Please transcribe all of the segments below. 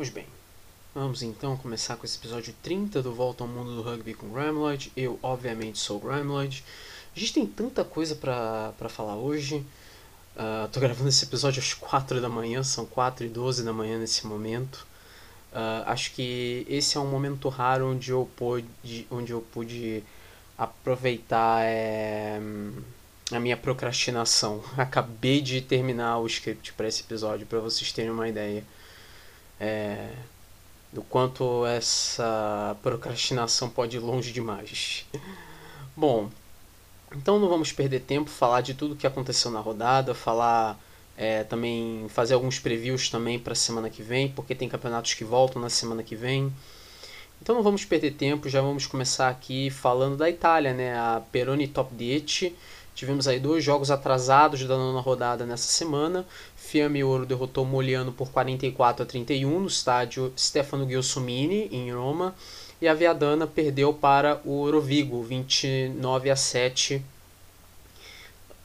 Pois bem, vamos então começar com esse episódio 30 do Volta ao Mundo do Rugby com Grimloid. Eu, obviamente, sou o Grimloid. A gente tem tanta coisa pra falar hoje. Uh, tô gravando esse episódio às 4 da manhã, são 4 e 12 da manhã nesse momento. Uh, acho que esse é um momento raro onde eu pude, onde eu pude aproveitar é, a minha procrastinação. Acabei de terminar o script para esse episódio, para vocês terem uma ideia é, do quanto essa procrastinação pode ir longe demais. Bom, então não vamos perder tempo, falar de tudo que aconteceu na rodada, falar é, também fazer alguns previews também para a semana que vem, porque tem campeonatos que voltam na semana que vem. Então não vamos perder tempo, já vamos começar aqui falando da Itália, né? A Peroni Top 10. Tivemos aí dois jogos atrasados da nona rodada nessa semana. Fiamme Ouro derrotou Moliano por 44 a 31 no estádio Stefano Gelsomini, em Roma. E a Viadana perdeu para o Orovigo 29 a 7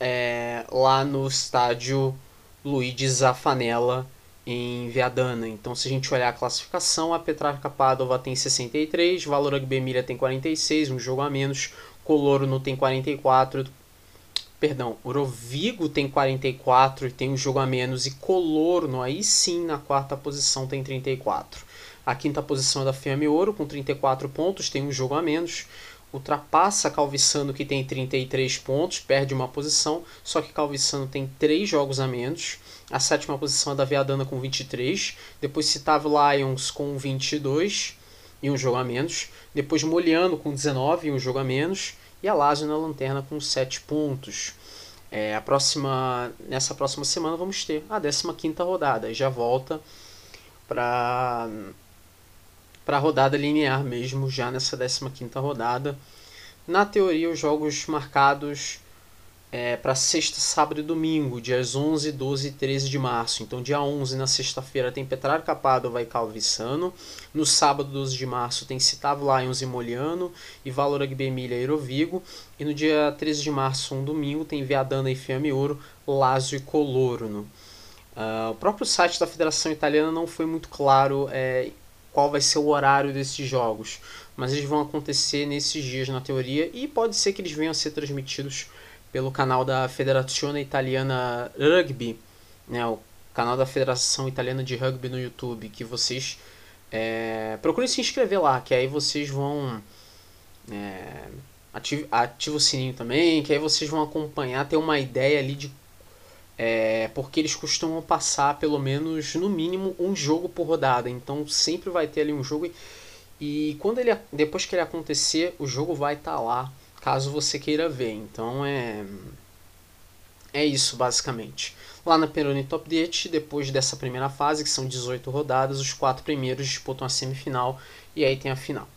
é, lá no estádio Luigi Zaffanella em Viadana. Então, se a gente olhar a classificação, a Petrarca Padova tem 63, Valor Rugby Emília tem 46, um jogo a menos, Coloro não tem 44, perdão, Orovigo tem 44 e tem um jogo a menos, e Colorno, aí sim, na quarta posição, tem 34. A quinta posição é da Fiamme Ouro, com 34 pontos, tem um jogo a menos. Ultrapassa Calvissano, que tem 33 pontos, perde uma posição, só que Calvissano tem 3 jogos a menos. A sétima posição é da Viadana com 23. Depois Citavo Lions com 22 e um jogo a menos. Depois Moliano com 19 e um jogo a menos e a Lazio na lanterna com 7 pontos. É, a próxima, nessa próxima semana vamos ter a 15 rodada, e já volta para a rodada linear mesmo, já nessa 15 rodada. Na teoria, os jogos marcados é, para sexta, sábado e domingo, dias 11, 12 e 13 de março. Então, dia 11, na sexta-feira, tem Petrarca Padova e Calvissano. No sábado, 12 de março, tem Citavo Lions e Moliano e Valor Rugby Emília e Rovigo. E no dia 13 de março, um domingo, tem Viadana e Fiamme Ouro, Lazio e Colorno. Uh, o próprio site da Federação Italiana não foi muito claro é, qual vai ser o horário desses jogos, mas eles vão acontecer nesses dias na teoria e pode ser que eles venham a ser transmitidos pelo canal da Federazione Italiana Rugby, né, o canal da Federação Italiana de Rugby no YouTube, que vocês é, procurem se inscrever lá, que aí vocês vão é, ativa, o sininho também, que aí vocês vão acompanhar, ter uma ideia ali de é, porque eles costumam passar pelo menos no mínimo um jogo por rodada, então sempre vai ter ali um jogo e, e quando ele depois que ele acontecer, o jogo vai estar tá lá caso você queira ver. Então é é isso basicamente. Lá na Peroni Top 10, depois dessa primeira fase, que são 18 rodadas, os quatro primeiros disputam a semifinal e aí tem a final.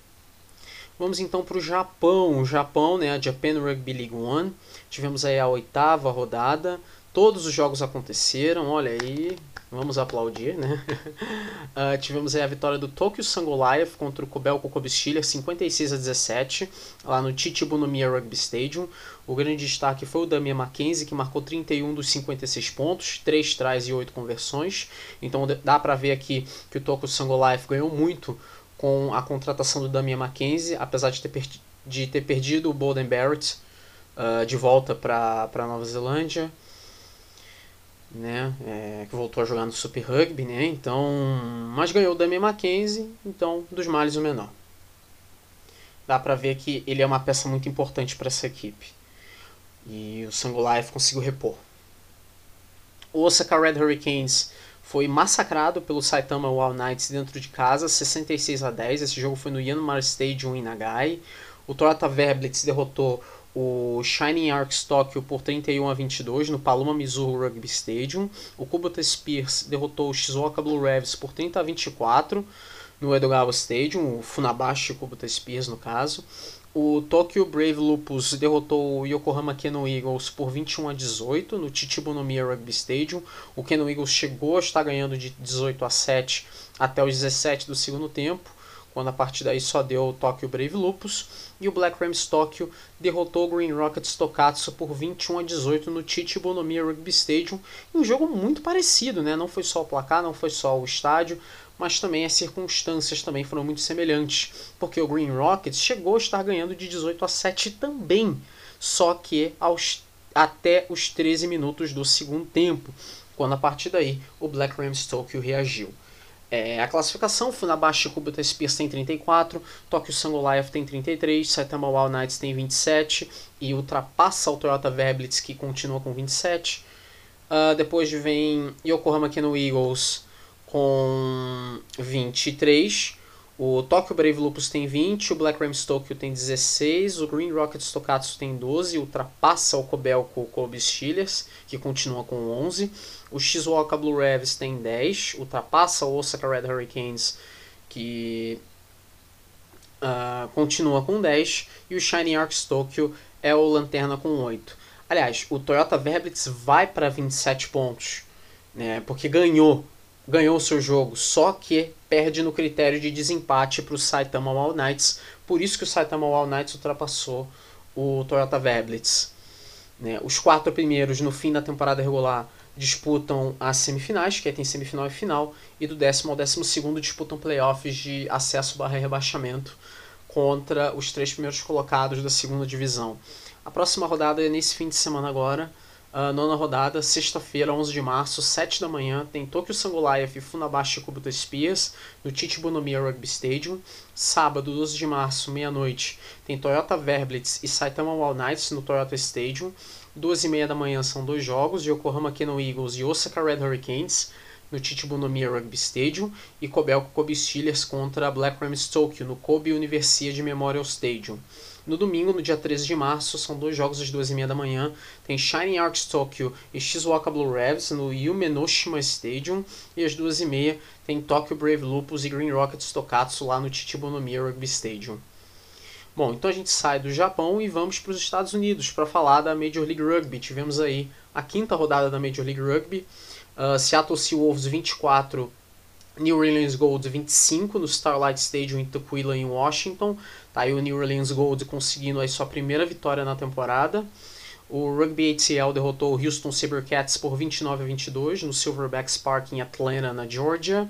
Vamos então para o Japão. O Japão, né, a Japan Rugby League One. Tivemos aí a oitava rodada. Todos os jogos aconteceram, olha aí, Vamos aplaudir, né? uh, tivemos a vitória do Tokyo Sangoliath contra o Kobel Kokobistilha, 56 a 17, lá no Chichibunomiya Rugby Stadium. O grande destaque foi o Damian Mackenzie, que marcou 31 dos 56 pontos, 3 trás e 8 conversões. Então dá para ver aqui que o Tokyo Sangoliath ganhou muito com a contratação do Damian Mackenzie, apesar de ter, de ter perdido o Bolden Barrett uh, de volta para Nova Zelândia né, é, que voltou a jogar no Super Rugby, né, então, mas ganhou o Damian Mackenzie, então, dos males o menor. Dá pra ver que ele é uma peça muito importante para essa equipe. E o Sangolife conseguiu repor. O Osaka Red Hurricanes foi massacrado pelo Saitama Wild Knights dentro de casa, 66 a 10. Esse jogo foi no Yanmar Stadium em Nagai. O Toyota Verblitz derrotou o Shining Arcs Tokyo por 31 a 22 no Paloma Missouri Rugby Stadium. O Kubota Spears derrotou o Shizuoka Blue Revs por 30 a 24 no Edogawa Stadium, o Funabashi Kubota Spears no caso. O Tokyo Brave Lupus derrotou o Yokohama Keno Eagles por 21 a 18 no Chichibunomiya Rugby Stadium. O Keno Eagles chegou a estar ganhando de 18 a 7 até os 17 do segundo tempo quando a partir daí só deu o Tokyo Brave Lupus, e o Black Rams Tokyo derrotou o Green Rockets Tokatsu por 21 a 18 no Chichibunomiya Rugby Stadium, um jogo muito parecido, né? Não foi só o placar, não foi só o estádio, mas também as circunstâncias também foram muito semelhantes, porque o Green Rockets chegou a estar ganhando de 18 a 7 também, só que aos, até os 13 minutos do segundo tempo, quando a partir daí o Black Rams Tokyo reagiu. É, a classificação, Funabashi Kubota Spears tem 34, Tokyo Sun Goliath tem 33, Saitama Wild Knights tem 27 e ultrapassa o Toyota Verblitz que continua com 27. Uh, depois vem Yokohama Keno Eagles com 23. O Tokyo Brave Lupus tem 20, o Black Rams Tokyo tem 16, o Green Rockets Tokatsu tem 12, ultrapassa o Kobelco Kobe Steelers, que continua com 11. O Shizuoka Blue Revs tem 10, ultrapassa o Osaka Red Hurricanes, que uh, continua com 10. E o Shining Arcs Tokyo é o Lanterna com 8. Aliás, o Toyota Verblitz vai para 27 pontos, né, porque ganhou ganhou o seu jogo, só que perde no critério de desempate para o Saitama Wild Knights. Por isso que o Saitama Wild Knights ultrapassou o Toyota Verblitz. Né? Os quatro primeiros no fim da temporada regular disputam as semifinais, que aí tem semifinal e final, e do décimo ao décimo segundo disputam playoffs de acesso barra rebaixamento contra os três primeiros colocados da segunda divisão. A próxima rodada é nesse fim de semana agora, Uh, nona rodada, sexta-feira, 11 de março, 7 da manhã, tem Tokyo Sangoliath e Funabashi Kubota Spears no Chichibunomiya Rugby Stadium. Sábado, 12 de março, meia-noite, tem Toyota Verblitz e Saitama Wild Knights no Toyota Stadium. 12 e meia da manhã são dois jogos, Yokohama Keno Eagles e Osaka Red Hurricanes no Chichibunomiya Rugby Stadium e Kobelco Kobe Steelers contra Black Rams Tokyo no Kobe University Memorial Stadium. No domingo, no dia 13 de março, são dois jogos às 2h30 da manhã. Tem Shining Arcs Tokyo e Shizuoka Blue Revs no Yumenoshima Stadium. E às 2h30 tem Tokyo Brave Lupus e Green Rockets Tokatsu lá no Chichibunomiya Rugby Stadium. Bom, então a gente sai do Japão e vamos para os Estados Unidos para falar da Major League Rugby. Tivemos aí a quinta rodada da Major League Rugby. Uh, Seattle Seawolves 24, New Orleans Gold 25 no Starlight Stadium em Tukwila, em Washington. Tá aí o New Orleans Gold conseguindo aí sua primeira vitória na temporada. O Rugby ATL derrotou o Houston Sabercats por 29 a 22 no Silverbacks Park em Atlanta, na Georgia.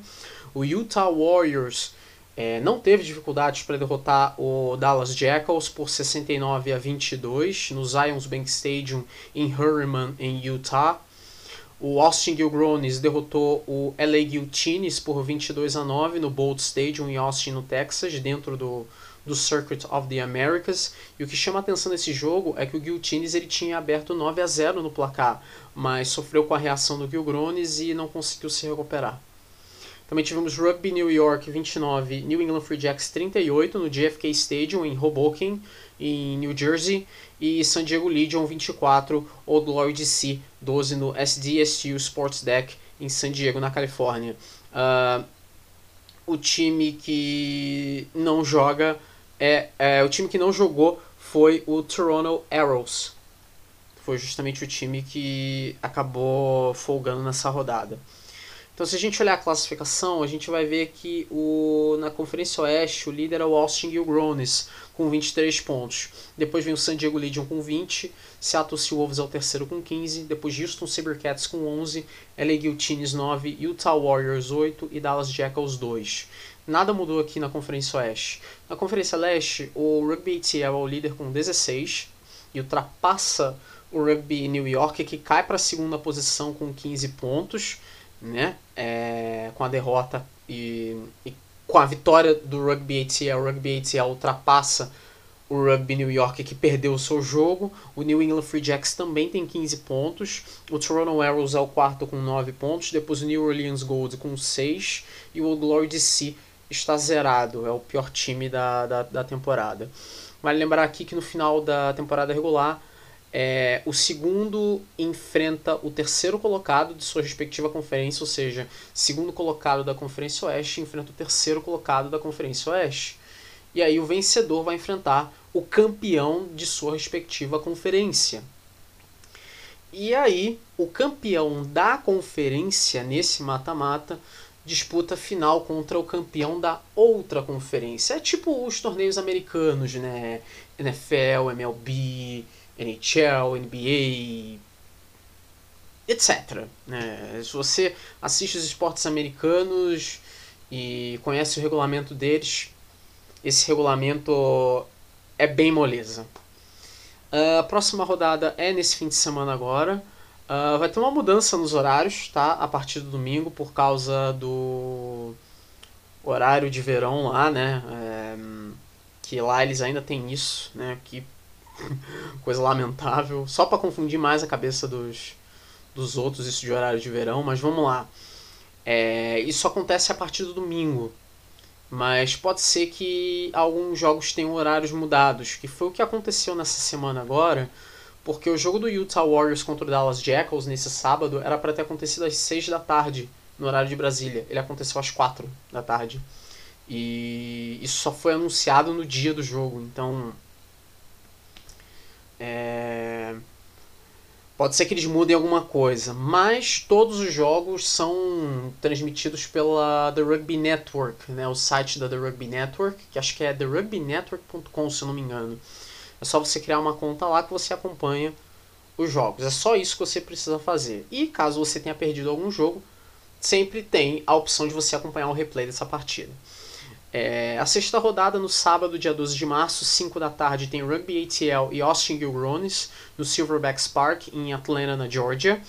O Utah Warriors é, não teve dificuldades para derrotar o Dallas Jackals por 69 a 22 no Zions Bank Stadium em Harriman, em Utah. O Austin Gilgronis derrotou o LA Guillotines por 22 a 9 no Bolt Stadium em Austin, no Texas, dentro do, do Circuit of the Americas. E o que chama atenção nesse jogo é que o Guillotines ele tinha aberto 9 a 0 no placar, mas sofreu com a reação do Gilgronis e não conseguiu se recuperar. Também tivemos Rugby New York 29, New England Free Jacks 38 no JFK Stadium em Hoboken, em New Jersey, e San Diego Legion 24, Old Glory DC 12 no SDSU Sports Deck em San Diego, na Califórnia. Uh, o time que não joga é, é o time que não jogou foi o Toronto Arrows. Foi justamente o time que acabou folgando nessa rodada. Então, se a gente olhar a classificação, a gente vai ver que o, na Conferência Oeste o líder é o Austin Gilgronis, com 23 pontos. Depois vem o San Diego Legion com 20, Seattle Seawolves é o terceiro com 15, depois Houston Sabercats com 11, LA Guillotines 9, Utah Warriors 8 e Dallas Jackals 2. Nada mudou aqui na Conferência Oeste. Na Conferência Leste, o Rugby ATL é o líder com 16 e ultrapassa o Rugby New York, que cai para a segunda posição com 15 pontos né? É, com a derrota e, e, com a vitória do Rugby ATL, o Rugby ATL ultrapassa o Rugby New York que perdeu o seu jogo. O New England Free Jacks também tem 15 pontos. O Toronto Arrows é o quarto com 9 pontos. Depois o New Orleans Gold com 6. E o Old Glory DC está zerado. É o pior time da, da, da temporada. Vale lembrar aqui que no final da temporada regular é, o segundo enfrenta o terceiro colocado de sua respectiva conferência, ou seja, segundo colocado da Conferência Oeste enfrenta o terceiro colocado da Conferência Oeste. E aí o vencedor vai enfrentar o campeão de sua respectiva conferência. E aí o campeão da conferência nesse mata-mata disputa final contra o campeão da outra conferência. É tipo os torneios americanos, né? NFL, MLB, NHL, NBA, etc. Né? Se você assiste os esportes americanos e conhece o regulamento deles, esse regulamento é bem moleza. A próxima rodada é nesse fim de semana agora. Uh, vai ter uma mudança nos horários, tá? A partir do domingo, por causa do horário de verão lá, né? É, que lá eles ainda tem isso, né? Que coisa lamentável. Só para confundir mais a cabeça dos, dos outros, isso de horário de verão. Mas vamos lá. É, isso acontece a partir do domingo. Mas pode ser que alguns jogos tenham horários mudados, que foi o que aconteceu nessa semana agora, porque o jogo do Utah Warriors contra o Dallas Jackals nesse sábado era para ter acontecido às 6 da tarde, no horário de Brasília. Ele aconteceu às 4 da tarde. E isso só foi anunciado no dia do jogo, então. É Pode ser que eles mudem alguma coisa, mas todos os jogos são transmitidos pela The Rugby Network, né? o site da The Rugby Network, que acho que é therugbynetwork.com, se eu não me engano. É só você criar uma conta lá que você acompanha os jogos. É só isso que você precisa fazer. E caso você tenha perdido algum jogo, sempre tem a opção de você acompanhar o replay dessa partida. É, a sexta rodada no sábado, dia 12 de março, 5 da tarde, tem Rugby ATL e Austin Gilgronis no Silverbacks Park, em Atlanta, na Georgia.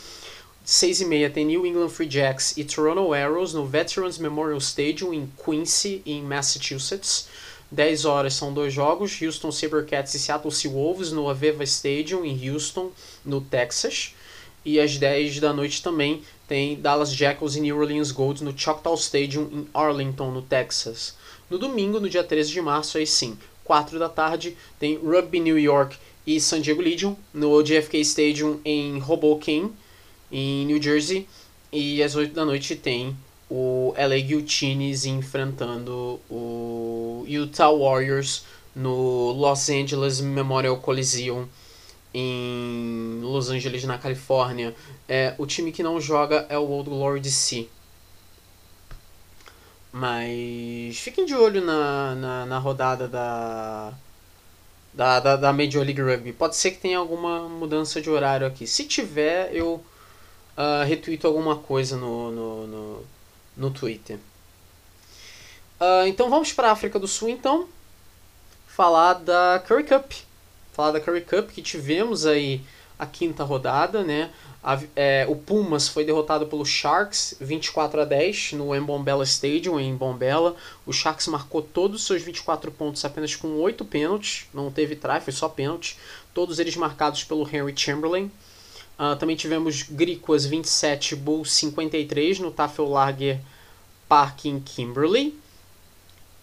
6 e meia tem New England Free Jacks e Toronto Arrows no Veterans Memorial Stadium, em Quincy, em Massachusetts. 10 horas são dois jogos, Houston Sabercats e Seattle Seawolves no Aveva Stadium, em Houston, no Texas. E às 10 da noite também tem Dallas Jackals e New Orleans Gold no Choctaw Stadium, em Arlington, no Texas. No domingo, no dia 13 de março, aí sim, 4 da tarde, tem Rugby New York e San Diego Legion no JFK Stadium em Hoboken, em New Jersey. E às 8 da noite tem o LA Guillotines enfrentando o Utah Warriors no Los Angeles Memorial Coliseum em Los Angeles, na Califórnia. É, o time que não joga é o Old Glory DC. Mas fiquem de olho na, na, na rodada da, da, da, da, Major League Rugby. Pode ser que tenha alguma mudança de horário aqui. Se tiver, eu uh, retuito alguma coisa no, no, no, no Twitter. Uh, então vamos para a África do Sul, então. Falar da Curry Cup. Falar da Curry Cup, que tivemos aí a quinta rodada, né? A, é, o Pumas foi derrotado pelo Sharks 24 a 10 no Mbombela Stadium em Bombela. O Sharks marcou todos os seus 24 pontos apenas com 8 pênaltis, não teve try, foi só pênalti. Todos eles marcados pelo Henry Chamberlain. Uh, também tivemos Griquas 27, Bulls 53 no Tafellager Park em Kimberley.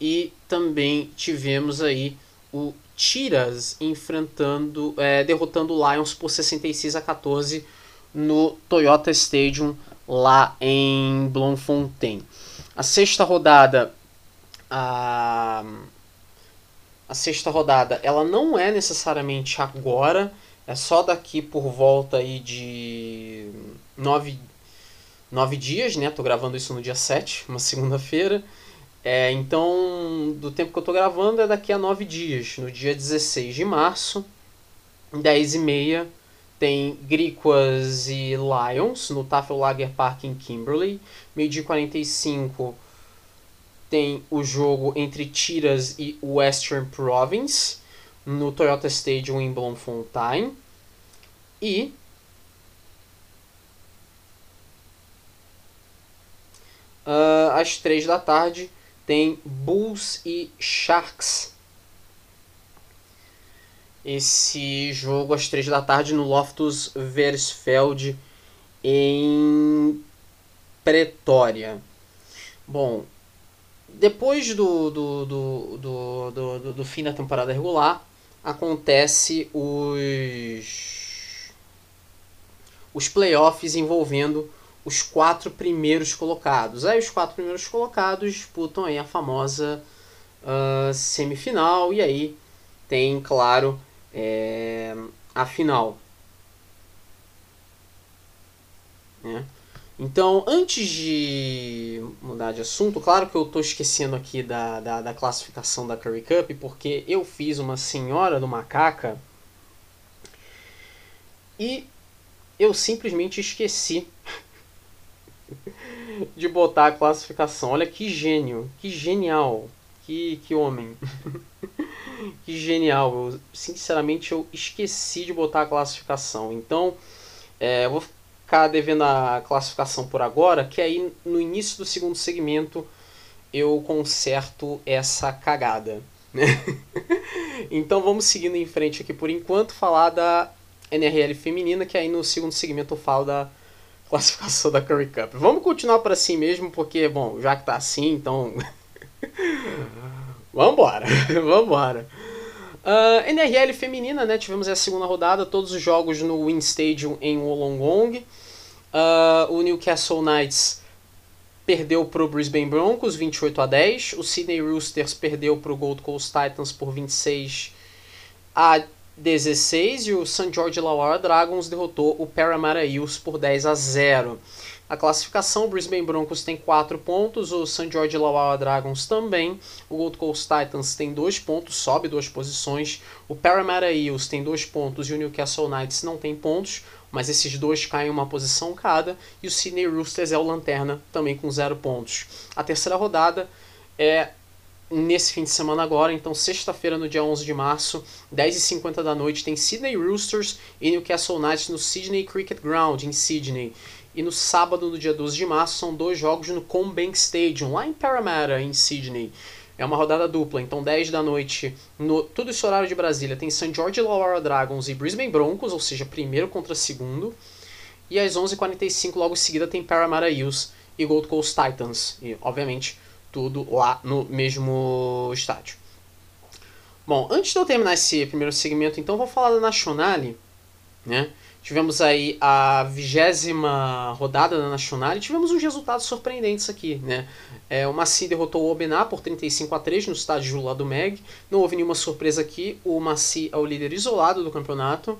E também tivemos aí o Tiras enfrentando, é, derrotando o Lions por 66 a 14 no Toyota Stadium lá em Bloemfontein. A sexta rodada a a sexta rodada, ela não é necessariamente agora, é só daqui por volta aí de nove, nove dias, né? Tô gravando isso no dia 7, uma segunda-feira. É, então, do tempo que eu tô gravando é daqui a nove dias, no dia 16 de março, 10 e meia, tem Griquas e Lions no Tafellager Park em Kimberley. Meio dia 45 tem o jogo entre Tiras e Western Province no Toyota Stadium em Bloemfontein. E uh, às 3 da tarde tem Bulls e Sharks esse jogo às três da tarde no Loftus Versfeld em Pretória. Bom, depois do, do, do, do, do, fim da temporada regular, acontece os, os playoffs envolvendo os quatro primeiros colocados. Aí os quatro primeiros colocados disputam aí a famosa uh, semifinal e aí tem, claro, é, a final. Né? Então, antes de mudar de assunto, claro que eu estou esquecendo aqui da, da, da, classificação da Curry Cup, porque eu fiz uma senhora do macaca e eu simplesmente esqueci de botar a classificação. Olha que gênio, que genial, que, que homem. que genial. Eu, sinceramente, eu esqueci de botar a classificação. Então, é, eu vou ficar devendo a classificação por agora, que aí no início do segundo segmento eu conserto essa cagada. Então vamos seguindo em frente aqui por enquanto, falar da NRL feminina, que aí no segundo segmento eu falo da classificação da Curry Cup. Vamos continuar por assim mesmo, porque, bom, já que tá assim, então. Vambora, vambora. Uh, ah, NRL feminina, né? Tivemos a segunda rodada, todos os jogos no Win Stadium em Wollongong. Uh, o Newcastle Knights perdeu para o Brisbane Broncos 28 a 10. O Sydney Roosters perdeu para o Gold Coast Titans por 26 a 16 e o St. George Illawarra Dragons derrotou o Parramatta Eels por 10 a 0. A classificação, o Brisbane Broncos tem 4 pontos, o St. George Illawarra Dragons também, o Gold Coast Titans tem 2 pontos, sobe duas posições, o Parramatta Eels tem 2 pontos e o Newcastle Knights não tem pontos, mas esses dois caem uma posição cada, e o Sydney Roosters é o lanterna, também com 0 pontos. A terceira rodada é nesse fim de semana agora, então sexta-feira no dia 11 de março, 10h50 da noite, tem Sydney Roosters e Newcastle Knights no Sydney Cricket Ground, em Sydney. E no sábado, no dia 12 de março, são dois jogos no Combank Stadium, lá em Parramatta, em Sydney. É uma rodada dupla, então 10 da noite, no tudo isso horário de Brasília, tem St. George Illawarra Dragons e Brisbane Broncos, ou seja, primeiro contra segundo. E às 11h45, logo em seguida, tem Parramatta Eels e Gold Coast Titans. E, obviamente, tudo lá no mesmo estádio. Bom, antes de eu terminar esse primeiro segmento, então vou falar da Nationale, né? Tivemos aí a vigésima rodada da Nacional e tivemos uns resultados surpreendentes aqui, né? É, o Maci derrotou o Obená por 35 a 3 no estádio Jula do Meg. Não houve nenhuma surpresa aqui. O Maci é o líder isolado do campeonato.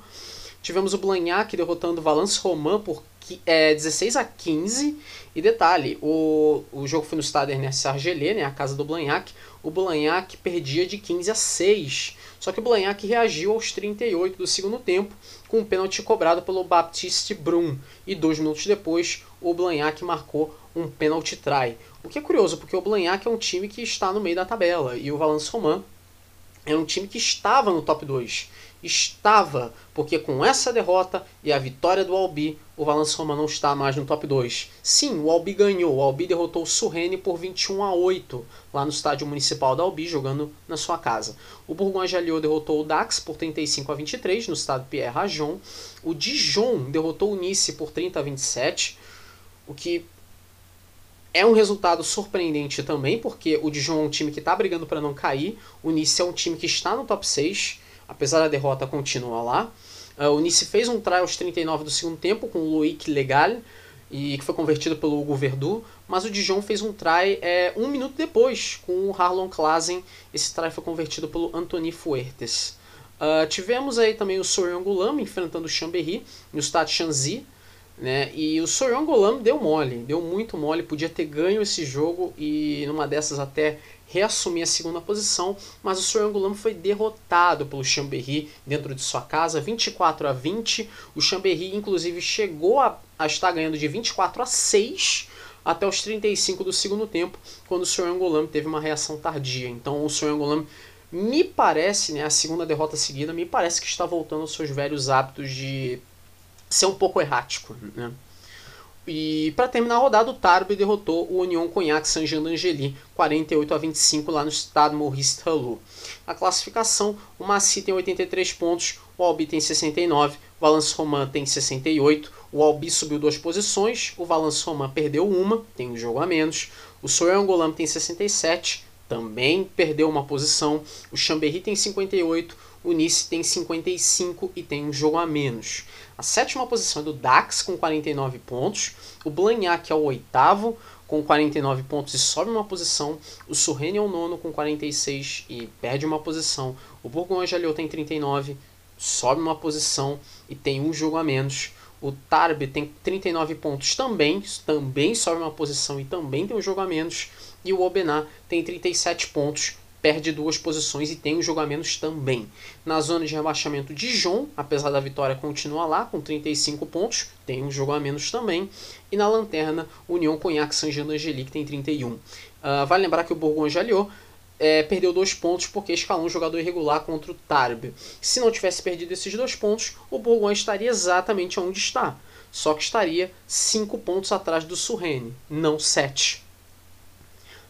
Tivemos o Blagnac derrotando o Valence Romain por é, 16 a 15. E detalhe, o, o jogo foi no estádio Ernest Argelé, né, a casa do Blagnac. O Blagnac perdia de 15 a 6. Só que o Blagnac reagiu aos 38 do segundo tempo com um pênalti cobrado pelo Baptiste Brum. E dois minutos depois, o Blagnac marcou um pênalti try. O que é curioso, porque o Blagnac é um time que está no meio da tabela e o Valence Romain é um time que estava no top 2 estava, porque com essa derrota e a vitória do Albi, o Valence Roma não está mais no top 2. Sim, o Albi ganhou. O Albi derrotou o Surrene por 21 a 8 lá no estádio municipal da Albi, jogando na sua casa. O Bourgogne Jalliot derrotou o Dax por 35 a 23 no estádio Pierre Rajon. O Dijon derrotou o Nice por 30 a 27, o que é um resultado surpreendente também, porque o Dijon é um time que está brigando para não cair, o Nice é um time que está no top 6 apesar da derrota, continua lá. Uh, o Nice fez um try aos 39 do segundo tempo com o Loic Legal, e que foi convertido pelo Hugo Verdu, mas o Dijon fez um try é, um minuto depois com o Harlon Klasen. Esse try foi convertido pelo Anthony Fuertes. Uh, tivemos aí também o Sorion Gulam enfrentando o Chambéry no Stade Chanzy, né? E o Sorion Gulam deu mole, deu muito mole, podia ter ganho esse jogo e numa dessas até reassumir a segunda posição, mas o Sorangulamo foi derrotado pelo Chambéry dentro de sua casa, 24 a 20. O Chambéry, inclusive, chegou a, a estar ganhando de 24 a 6 até os 35 do segundo tempo, quando o Sorangulamo teve uma reação tardia. Então o Sorangulamo me parece, né, a segunda derrota seguida, me parece que está voltando aos seus velhos hábitos de ser um pouco errático, né? E para terminar a rodada, o Tarbi derrotou o Union Cognac Saint-Jean d'Angely 48 a 25 lá no estado Maurice Talou. A classificação, o Massy tem 83 pontos, o Albi tem 69, o Valence Romain tem 68, o Albi subiu duas posições, o Valence Romain perdeu uma, tem um jogo a menos, o Soyan Golam tem 67, também perdeu uma posição, o Chambéry tem 58, o Nice tem 55 e tem um jogo a menos. A sétima posição é do Dax com 49 pontos. O Blagnac é o oitavo com 49 pontos e sobe uma posição. O Surrene é o nono com 46 e perde uma posição. O Bourgogne Jalliot tem 39, sobe uma posição e tem um jogo a menos. O Tarbe tem 39 pontos também, também sobe uma posição e também tem um jogo a menos. E o Obená tem 37 pontos, perde duas posições e tem um jogo a menos também. Na zona de rebaixamento, Dijon, apesar da vitória, continua lá com 35 pontos, tem um jogo a menos também. E na lanterna, União Cognac Saint-Jean-d'Angély, que tem 31. Uh, ah, vale lembrar que o Bourgogne-Jalliot é, perdeu dois pontos porque escalou um jogador irregular contra o Tarbes. Se não tivesse perdido esses dois pontos, o Bourgogne estaria exatamente onde está. Só que estaria cinco pontos atrás do Surrene, não sete.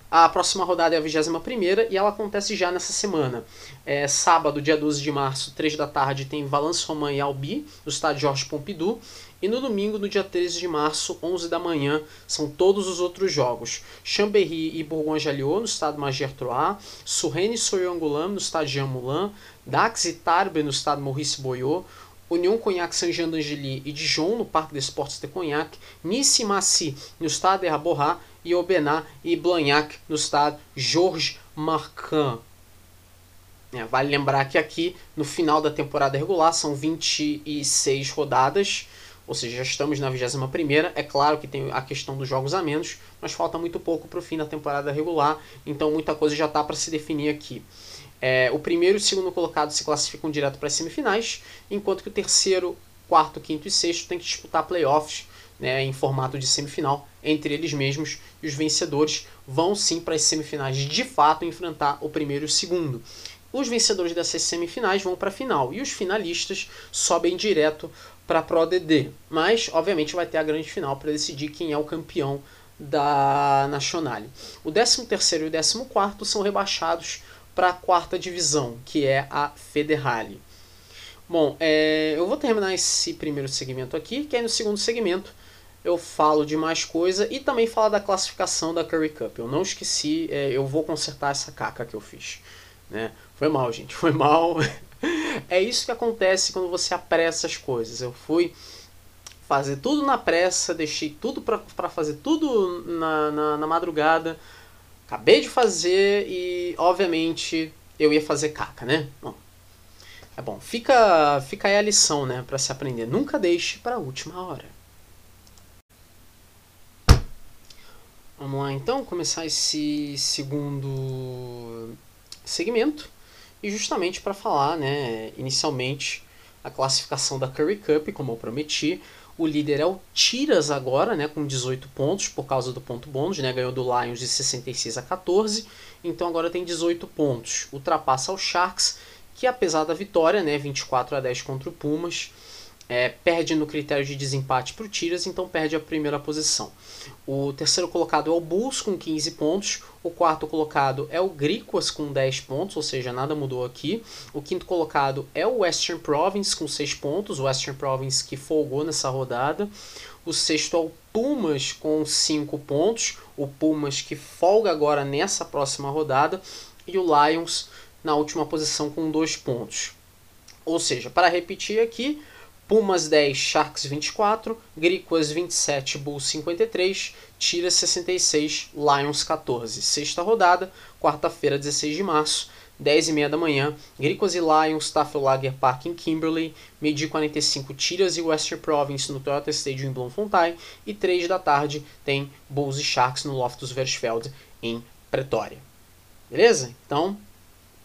A próxima rodada é a 21 e ela acontece já nessa semana. É, sábado, dia 12 de março, 3 da tarde, tem Valence Romain e Albi, no estádio Jorge Pompidou. E no domingo, no dia 13 de março, 11 da manhã, são todos os outros jogos. Chambéry e Bourgogne-Jalliot, no estado Magier-Troyes. Surrene e Soyon-Angoulême, no estado Jean Moulin. Dax e Tarbes, no estado Maurice Boyot. União Cognac Saint-Jean d'Angely e Dijon, no Parque des Sports de Cognac, Nice e Massy, no Stade Raborrat, e Aubenas e Blagnac, no Stade Georges Marquand. É, vale lembrar que aqui, no final da temporada regular, são 26 rodadas, ou seja, já estamos na 21 É claro que tem a questão dos jogos a menos, mas falta muito pouco para o fim da temporada regular, então muita coisa já está para se definir aqui. É, o primeiro e o segundo colocado se classificam direto para as semifinais, enquanto que o terceiro, quarto, quinto e sexto tem que disputar playoffs né, em formato de semifinal entre eles mesmos, e os vencedores vão sim para as semifinais de fato enfrentar o primeiro e o segundo. Os vencedores dessas semifinais vão para a final e os finalistas sobem direto para a Pro DD. Mas, obviamente, vai ter a grande final para decidir quem é o campeão da Nationale. O 13 e o 14 são rebaixados para a quarta divisão, que é a Federale. Bom, é, eu vou terminar esse primeiro segmento aqui, que aí no segundo segmento eu falo de mais coisa e também falo da classificação da Curry Cup. Eu não esqueci, é, eu vou consertar essa caca que eu fiz. Né? Foi mal, gente, foi mal. é isso que acontece quando você apressa as coisas. Eu fui fazer tudo na pressa, deixei tudo para fazer tudo na, na, na madrugada Acabei de fazer e, obviamente, eu ia fazer caca, né? Bom, é bom. Fica, fica aí a lição, né? Pra se aprender. Nunca deixe para a última hora. Vamos lá, então, começar esse segundo segmento. E justamente para falar, né, inicialmente, a classificação da Curry Cup, como eu prometi. O líder é o Tiras agora, né, com 18 pontos por causa do ponto bônus, né, ganhou do Lions de 66 a 14, então agora tem 18 pontos. Ultrapassa o Sharks, que apesar da vitória, né, 24 a 10 contra o Pumas, é, perde no critério de desempate para o Tiras, então perde a primeira posição. O terceiro colocado é o Bulls com 15 pontos, o quarto colocado é o Griquas com 10 pontos, ou seja, nada mudou aqui. O quinto colocado é o Western Province com 6 pontos, o Western Province que folgou nessa rodada. O sexto é o Pumas com 5 pontos, o Pumas que folga agora nessa próxima rodada. E o Lions na última posição com 2 pontos. Ou seja, para repetir aqui, Pumas 10, Sharks 24, Griquas 27, Bulls 53, Tira 66, Lions 14. Sexta rodada, quarta-feira, 16 de março, 10 e meia da manhã, Griquas e Lions, Tafellager Park em Kimberley, meio-dia 45, Tiras e Western Province no Toyota Stadium em Bloemfontein, e 3 da tarde tem Bulls e Sharks no Loftus Versfeld em Pretória. Beleza? Então,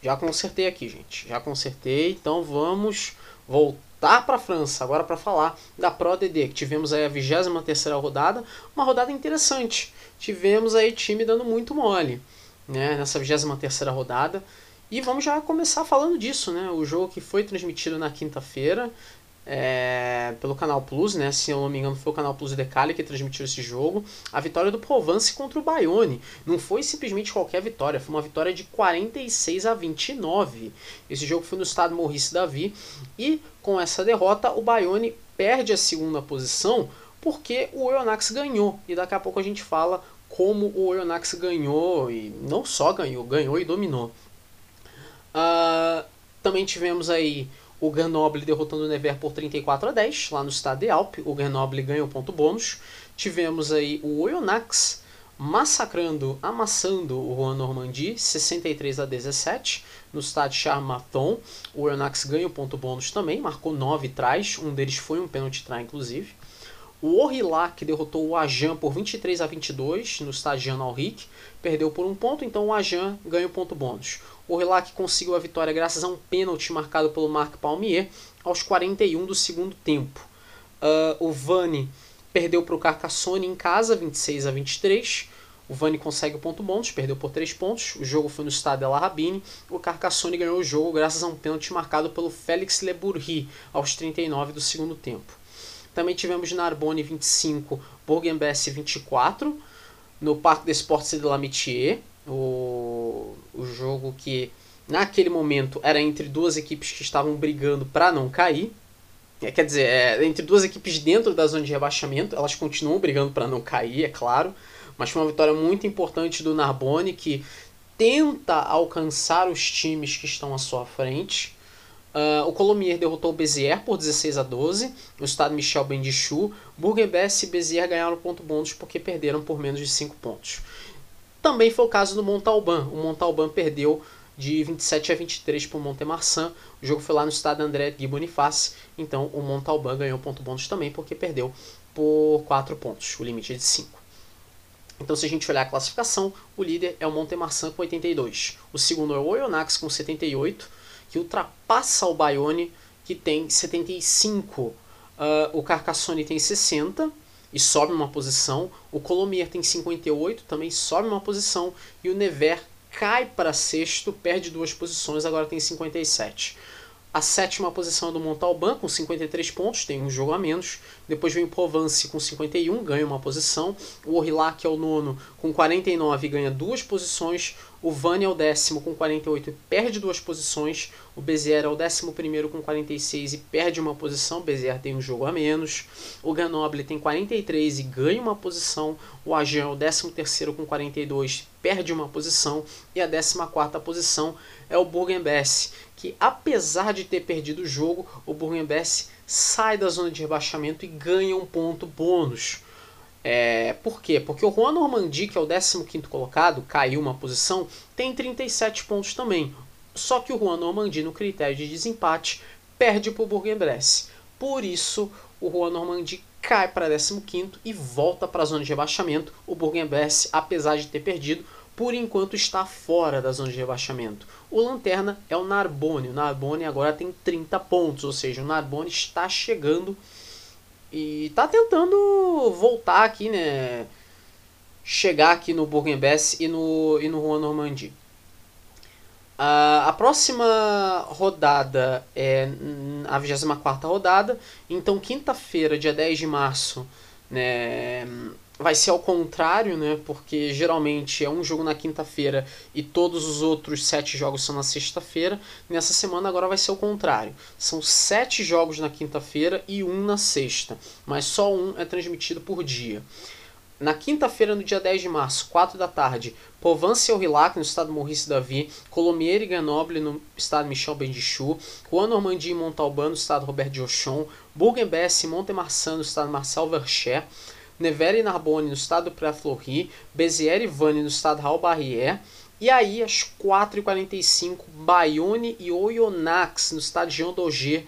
já consertei aqui, gente. Já consertei, então vamos voltar tá para a França, agora para falar da Pro DD, que tivemos aí a 23 rodada, uma rodada interessante. Tivemos aí time dando muito mole, né, nessa 23 rodada. E vamos já começar falando disso, né? O jogo que foi transmitido na quinta-feira, é, pelo Canal Plus, né? Se eu não me engano, foi o Canal Plus de Cali que transmitiu esse jogo. A vitória do Provence contra o Bayonne. Não foi simplesmente qualquer vitória, foi uma vitória de 46 a 29. Esse jogo foi no estado Maurice Davi. E com essa derrota, o Bayonne perde a segunda posição porque o Oyonnax ganhou. E daqui a pouco a gente fala como o Oyonnax ganhou, e não só ganhou, ganhou e dominou. Uh, também tivemos aí o Grenoble derrotando o Nevers por 34 a 10, lá no estado de Alpe. O Grenoble ganhou ponto bônus. Tivemos aí o Oyonnax massacrando, amassando o Juan Normandie, 63 a 17, no estádio Charmaton. O Oyonnax ganhou ponto bônus também, marcou 9 trás, um deles foi um pênalti try, inclusive. O Orillac derrotou o Ajan por 23 a 22 no estádio Jean Rick, perdeu por um ponto, então o Ajan ganha o ponto bônus. O Orillac conseguiu a vitória graças a um pênalti marcado pelo Marc Palmier aos 41 do segundo tempo. Uh, o Vani perdeu para o Carcassonne em casa, 26 a 23. O Vani consegue o ponto bônus, perdeu por 3 pontos. O jogo foi no estádio El Rabine. O Carcassonne ganhou o jogo graças a um pênalti marcado pelo Félix Lebourri aos 39 do segundo tempo. Também tivemos Narbonne 25, Bourg-en-Bresse 24, no Parque des Sports de l'Amitié, o, o jogo que naquele momento era entre duas equipes que estavam brigando para não cair. É, quer dizer, é, entre duas equipes dentro da zona de rebaixamento, elas continuam brigando para não cair, é claro, mas foi uma vitória muito importante do Narbonne que tenta alcançar os times que estão à sua frente. Uh, o Colomier derrotou o Bezier por 16 a 12. O estado Michel Bendichu. Bourg-en-Bresse e Bezier ganharam ponto bônus porque perderam por menos de 5 pontos. Também foi o caso do Montalban. O Montalban perdeu de 27 a 23 para o Montemarçan. O jogo foi lá no estado André Gui Boniface. Então o Montalban ganhou ponto bônus também porque perdeu por 4 pontos. O limite é de 5. Então, se a gente olhar a classificação, o líder é o Montemarçan com 82. O segundo é o Oyonnax com 78 que ultrapassa o Bayonne, que tem 75. Uh, ah, o Carcassonne tem 60 e sobe uma posição. O Colomier tem 58, também sobe uma posição. E o Nevers cai para sexto, perde duas posições, agora tem 57. A sétima posição do Montalban, com 53 pontos, tem um jogo a menos. Depois vem o Provence com 51, ganha uma posição. O Orillac é o nono, com 49, ganha duas posições. O Vani é o décimo com 48 e perde duas posições. O Bezier é o décimo primeiro com 46 e perde uma posição. O Bezier tem um jogo a menos. O Grenoble tem 43 e ganha uma posição. O Agen é o décimo terceiro com 42 perde uma posição. E a décima quarta posição é o Bourg-en-Bresse, que apesar de ter perdido o jogo, o Bourg-en-Bresse sai da zona de rebaixamento e ganha um ponto bônus. É, por quê? Porque o Juan Normandie, que é o 15 colocado, caiu uma posição, tem 37 pontos também. Só que o Juan Normandie, no critério de desempate, perde para o Bourg-en-Bresse. Por isso, o Juan Normandie cai para 15 e volta para a zona de rebaixamento. O Bourg-en-Bresse, apesar de ter perdido, por enquanto está fora da zona de rebaixamento. O Lanterna é o Narbonne. O Narbonne agora tem 30 pontos, ou seja, o Narbonne está chegando e está tentando voltar aqui, né? Chegar aqui no Bourg-en-Bresse e no, e no Juan Normandie. Uh, a próxima rodada é a 24 rodada. Então, quinta-feira, dia 10 de março, né, vai ser ao contrário, né? Porque geralmente é um jogo na quinta-feira e todos os outros sete jogos são na sexta-feira. Nessa semana agora vai ser o contrário. São sete jogos na quinta-feira e um na sexta, mas só um é transmitido por dia. Na quinta-feira, no dia 10 de março, 4 da tarde, Provence e Aurillac, no estado Maurice Davi, Colomiers e Grenoble, no estado Michel Bendichou, Juan Normandie e Montalban, no estado Robert de Auchon, Bourg-en-Bresse e Montemarçan, no estado Marcel Vercher, Nevers e Narbonne no estado do Pré-Fleury, Béziers e Vannes no estado Raul Barrière, e aí às 4h45, Bayonne e Oyonnax no estado Jean Daugé.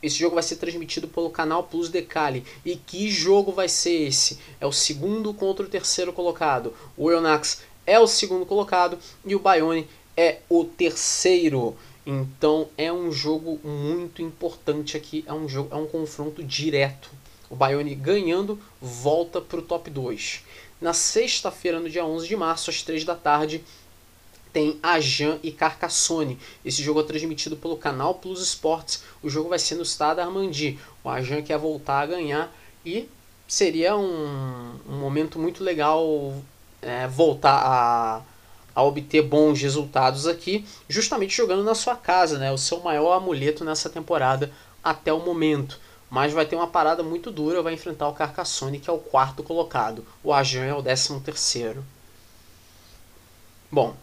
Esse jogo vai ser transmitido pelo canal Plus Decali. E que jogo vai ser esse? É o segundo contra o terceiro colocado. O Oyonnax é o segundo colocado e o Bayonne é o terceiro. Então é um jogo muito importante aqui, é um jogo, é um confronto direto. O Bayonne ganhando volta para o top 2. Na sexta-feira, no dia 11 de março, às 3 da tarde, tem Ajan e Carcassonne. Esse jogo é transmitido pelo canal Plus Sports. O jogo vai ser no estado Armandi. O Ajan quer voltar a ganhar e seria um, um momento muito legal é, voltar a, a obter bons resultados aqui, justamente jogando na sua casa, né? O seu maior amuleto nessa temporada até o momento mas vai ter uma parada muito dura, vai enfrentar o Carcassonne, que é o quarto colocado. O Ajan é o décimo terceiro. Bom,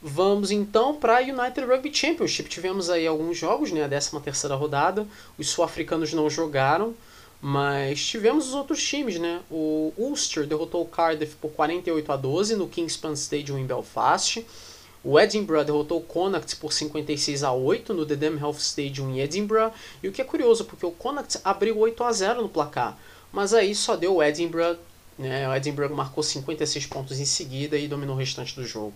vamos então para a United Rugby Championship. Tivemos aí alguns jogos, né, a décima terceira rodada. Os sul-africanos não jogaram, mas tivemos os outros times, né? O Ulster derrotou o Cardiff por 48 a 12 no Kingspan Stadium em Belfast. O Edinburgh derrotou o Connacht por 56 a 8 no The Health Stadium em Edinburgh. E o que é curioso, porque o Connacht abriu 8 a 0 no placar. mas aí só deu o Edinburgh, né? O Edinburgh marcou 56 pontos em seguida e dominou o restante do jogo.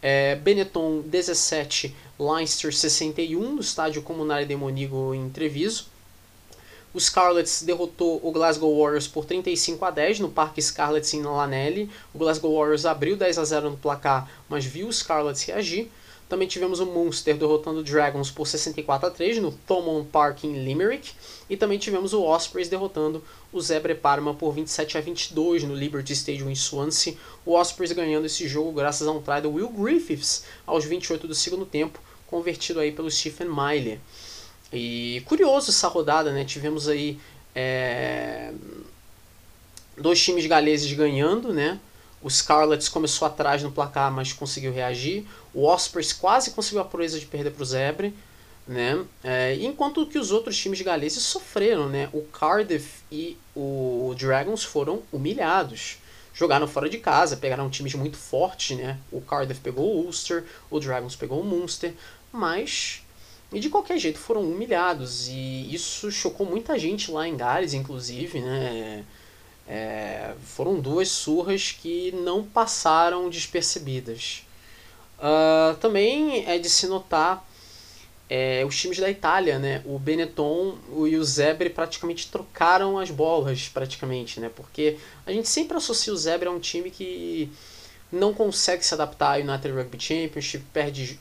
É, Benetton 17, Leinster 61 no estádio Comunale de Monigo em Treviso. O Scarlets derrotou o Glasgow Warriors por 35 a 10 no Parque Scarlets em Lanelli. O Glasgow Warriors abriu 10 a 0 no placar, mas viu o Scarlets reagir. Também tivemos o Munster derrotando o Dragons por 64 a 3 no Thomond Park em Limerick. E também tivemos o Ospreys derrotando o Zebre Parma por 27 a 22 no Liberty Stadium em Swansea. O Ospreys ganhando esse jogo graças a um try do Will Griffiths aos 28 do segundo tempo, convertido aí pelo Stephen Miley. E curioso essa rodada, né? Tivemos aí é, dois times galeses ganhando, né? O Scarlets começou atrás no placar, mas conseguiu reagir. O Ospreys quase conseguiu a proeza de perder para o Zebre. Né? É, enquanto que os outros times galeses sofreram. Né? O Cardiff e o Dragons foram humilhados. Jogaram fora de casa, pegaram times muito fortes. Né? O Cardiff pegou o Ulster, o Dragons pegou o Munster. Mas e de qualquer jeito foram humilhados. E isso chocou muita gente lá em Gales, inclusive. Né? É, foram duas surras que não passaram despercebidas. Uh, também é de se notar é, os times da Itália, né? O Benetton e o Zebre praticamente trocaram as bolas, praticamente, né? Porque a gente sempre associa o Zebre a um time que não consegue se adaptar ao United Rugby Championship, perde,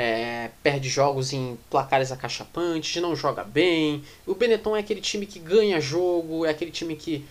é, perde jogos em placares acachapantes, não joga bem. O Benetton é aquele time que ganha jogo, é aquele time que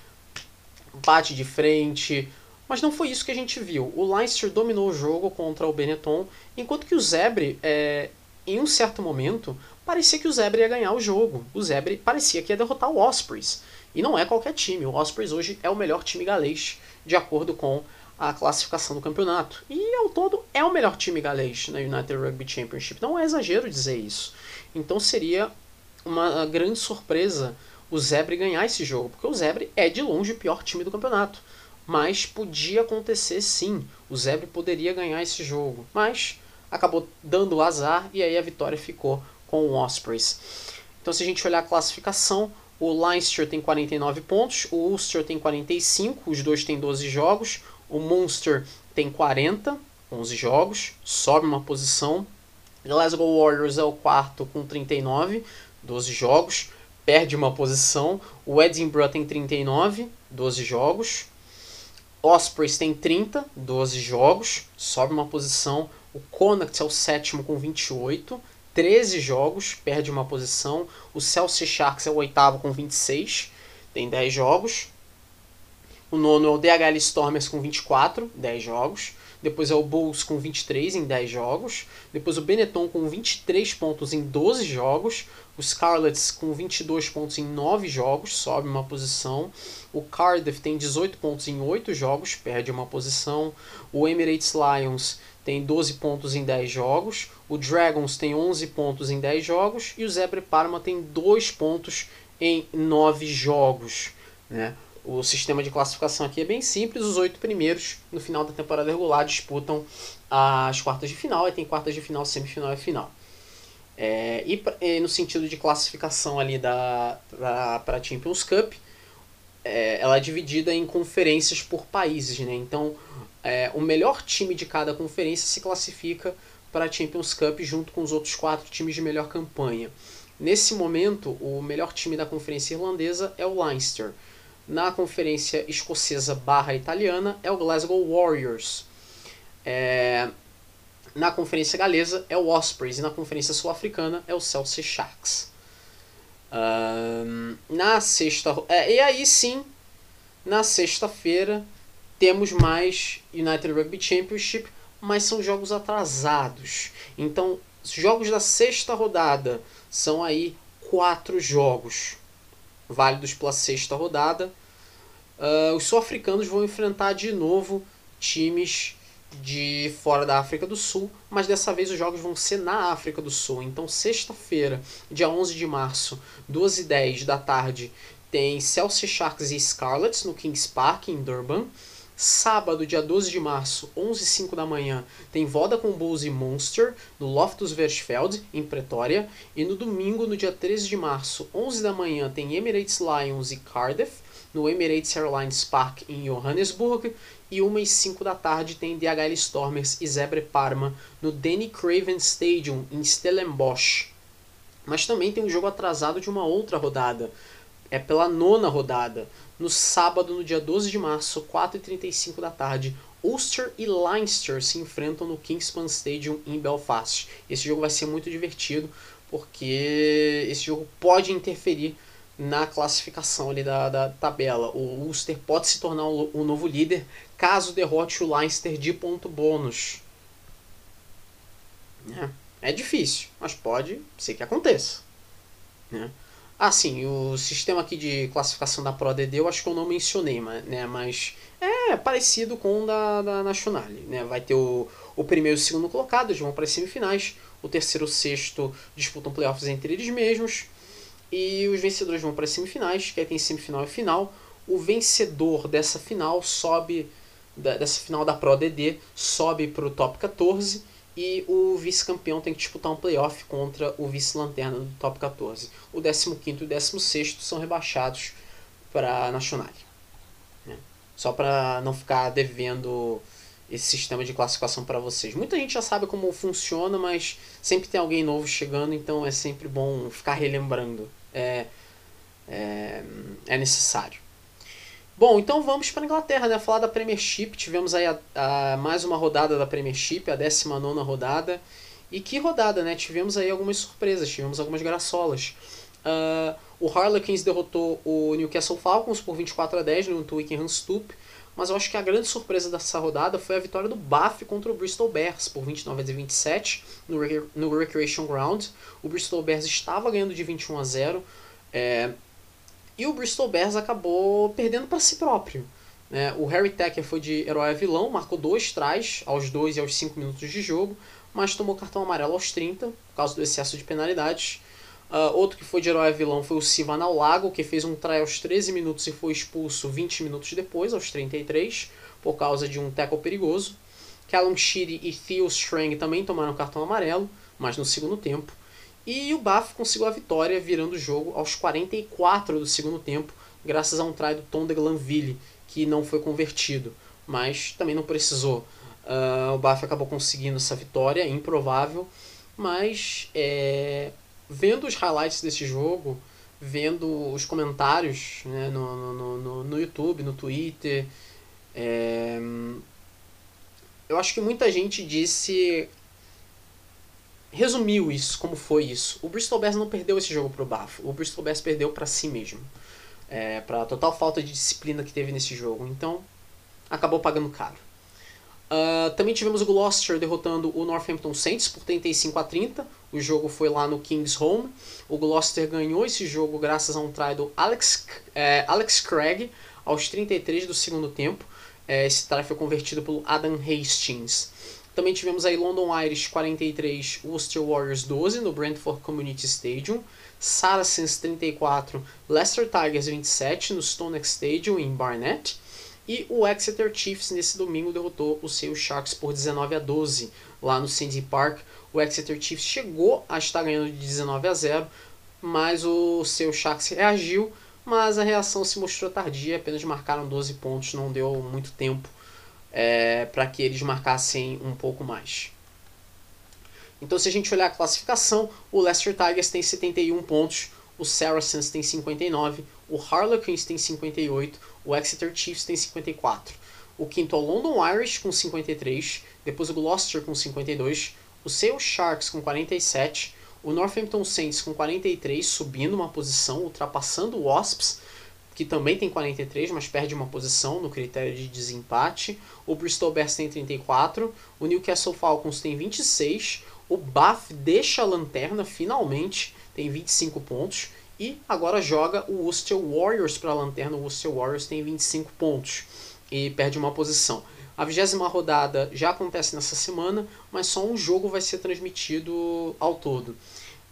bate de frente. Mas não foi isso que a gente viu. O Leinster dominou o jogo contra o Benetton, enquanto que o Zebre, é, em um certo momento, parecia que o Zebre ia ganhar o jogo. O Zebre parecia que ia derrotar o Ospreys. E não é qualquer time. O Ospreys hoje é o melhor time galês, de acordo com a classificação do campeonato. E ao todo é o melhor time galês na United Rugby Championship. Não é exagero dizer isso. Então seria uma grande surpresa o Zebre ganhar esse jogo, porque o Zebre é de longe o pior time do campeonato. Mas podia acontecer sim, o Zebre poderia ganhar esse jogo, mas acabou dando azar e aí a vitória ficou com o Ospreys. Então se a gente olhar a classificação, o Leinster tem 49 pontos, o Ulster tem 45, os dois têm 12 jogos, o Munster tem 40, 11 jogos, sobe uma posição. Glasgow Warriors é o quarto com 39, 12 jogos perde uma posição. O Edinburgh tem 39, 12 jogos. Ospreys tem 30, 12 jogos, sobe uma posição. O Connacht é o sétimo com 28, 13 jogos, perde uma posição. O Chelsea Sharks é o oitavo com 26, tem 10 jogos. O nono é o DHL Stormers com 24, 10 jogos. Depois é o Bulls com 23 em 10 jogos. Depois o Benetton com 23 pontos em 12 jogos. O Scarlets com 22 pontos em 9 jogos, sobe uma posição. O Cardiff tem 18 pontos em 8 jogos, perde uma posição. O Emirates Lions tem 12 pontos em 10 jogos. O Dragons tem 11 pontos em 10 jogos. E o Zebre Parma tem 2 pontos em 9 jogos. Né? O sistema de classificação aqui é bem simples. Os oito primeiros, no final da temporada regular, disputam as quartas de final. Aí tem quartas de final, semifinal e final. É, e, e, no sentido de classificação ali da para Champions Cup, é, ela é dividida em conferências por países, né? Então, é, o melhor time de cada conferência se classifica para a Champions Cup junto com os outros quatro times de melhor campanha. Nesse momento, o melhor time da conferência irlandesa é o Leinster. Na conferência escocesa barra italiana é o Glasgow Warriors. É, na conferência galesa é o Ospreys e na conferência sul-africana é o Chelsea Sharks. Um, na sexta é, e aí sim na sexta-feira temos mais United Rugby Championship mas são jogos atrasados então jogos da sexta rodada são aí quatro jogos válidos pela sexta rodada. Uh, os sul-africanos vão enfrentar de novo times de fora da África do Sul, mas dessa vez os jogos vão ser na África do Sul. Então, sexta-feira, dia 11 de março, 12h10 da tarde, tem Chelsea Sharks e Scarlets no Kings Park, em Durban. Sábado, dia 12 de março, 11 h 05 da manhã, tem Vodacom Bulls e Monster no Loftus Versfeld, em Pretória. E no domingo, no dia 13 de março, 11 da manhã, tem Emirates Lions e Cardiff. no Emirates Airlines Park em Johannesburg. E 1 e 5 da tarde tem DHL Stormers e Zebre Parma no Danny Craven Stadium em Stellenbosch. Mas também tem um jogo atrasado de uma outra rodada. É pela nona rodada. No sábado, no dia 12 de março, 4h35 da tarde, Ulster e Leinster se enfrentam no Kingspan Stadium em Belfast. Esse jogo vai ser muito divertido, porque esse jogo pode interferir na classificação ali da, da tabela. O Ulster pode se tornar o, o novo líder caso derrote o Leinster de ponto bônus. É, é difícil, mas pode ser que aconteça. Né? Ah, sim, o sistema aqui de classificação da ProDD eu acho que eu não mencionei, né? Mas é parecido com o da, da Nacional. Né? Vai ter o, o primeiro e o segundo colocado, eles vão para as semifinais. O terceiro e o sexto disputam playoffs entre eles mesmos. E os vencedores vão para as semifinais, que aí tem semifinal e final. O vencedor dessa final sobe, dessa final da ProDD, sobe para o top 14 e o vice-campeão tem que disputar um playoff contra o vice-lanterna do top 14. O 15 e o 16 são rebaixados para a Nacional. Né? Só para não ficar devendo esse sistema de classificação para vocês. Muita gente já sabe como funciona, mas sempre tem alguém novo chegando, então é sempre bom ficar relembrando. É, é, é necessário. Bom, então vamos para a Inglaterra, né? Falar da Premiership. Tivemos aí a, a, mais uma rodada da Premiership, a 19 rodada. E que rodada, né? Tivemos aí algumas surpresas, tivemos algumas graçolas. Uh, o Harlequins derrotou o Newcastle Falcons por 24 a 10 no Twickenham Stoop. Mas eu acho que a grande surpresa dessa rodada foi a vitória do Bath contra o Bristol Bears por 29 a 27 no, no Recreation Ground. O Bristol Bears estava ganhando de 21 a 0. É, e o Bristol Bears acabou perdendo para si próprio. Né? O Harry Tacker foi de herói a vilão, marcou dois trás aos 2 e aos 5 minutos de jogo, mas tomou cartão amarelo aos 30 por causa do excesso de penalidades. Uh, outro que foi de herói a vilão foi o Sivan ao Lago, que fez um try aos 13 minutos e foi expulso 20 minutos depois, aos 33, por causa de um tackle perigoso. Callum Sheedy e Theo Strang também tomaram cartão amarelo, mas no segundo tempo. E o Baf conseguiu a vitória virando o jogo aos 44 do segundo tempo, graças a um try do Tom de Glanville, que não foi convertido, mas também não precisou. Uh, o Baf acabou conseguindo essa vitória, improvável, mas é, vendo os highlights desse jogo, vendo os comentários né, no, no, no, no YouTube, no Twitter, é, eu acho que muita gente disse resumiu isso, como foi isso. O Bristol Bears não perdeu esse jogo pro Bafo. O Bristol Bears perdeu para si mesmo. É, para total falta de disciplina que teve nesse jogo. Então, acabou pagando caro. Uh, também tivemos o Gloucester derrotando o Northampton Saints por 35 a 30. O jogo foi lá no King's Home. O Gloucester ganhou esse jogo graças a um try do Alex, é, Alex Craig aos 33 do segundo tempo. É, esse try foi convertido pelo Adam Hastings. Também tivemos aí London Irish 43, Worcester Warriors 12 no Brentford Community Stadium. Saracens 34, Leicester Tigers 27 no Stonex Stadium em Barnet. E o Exeter Chiefs nesse domingo derrotou o seu Sharks por 19 a 12 lá no Sandy Park. O Exeter Chiefs chegou a estar ganhando de 19 a 0, mas o seu Sharks reagiu, mas a reação se mostrou tardia, apenas marcaram 12 pontos, não deu muito tempo é, para que eles marcassem um pouco mais. Então, se a gente olhar a classificação, o Leicester Tigers tem 71 pontos, o Saracens tem 59, o Harlequins tem 58, o Exeter Chiefs tem 54. O quinto é o London Irish com 53, depois o Gloucester com 52, o Sale Sharks com 47, o Northampton Saints com 43, subindo uma posição, ultrapassando o Wasps, que também tem 43, mas perde uma posição no critério de desempate. O Bristol Bears tem 34, o Newcastle Falcons tem 26, o Bath deixa a lanterna finalmente, tem 25 pontos. E agora joga o Worcester Warriors para a lanterna. O Worcester Warriors tem 25 pontos e perde uma posição. A vigésima rodada já acontece nessa semana, mas só um jogo vai ser transmitido ao todo.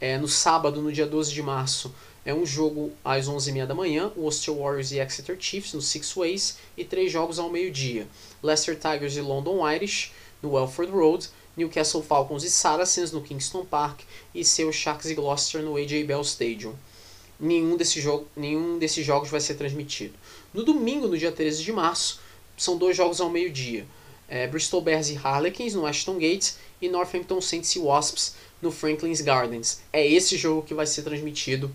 É, no sábado, no dia 12 de março, é um jogo às 11h30 da manhã, Worcester Warriors e Exeter Chiefs no Six Ways, e três jogos ao meio-dia, Leicester Tigers e London Irish no Welford Road, Newcastle Falcons e Saracens no Kingston Park e seu Sharks e Gloucester no AJ Bell Stadium. Nenhum, desse jogo, nenhum desses jogos vai ser transmitido. No domingo, no dia 13 de março, são dois jogos ao meio-dia. É, Bristol Bears e Harlequins no Ashton Gates e Northampton Saints e Wasps no Franklin's Gardens. É esse jogo que vai ser transmitido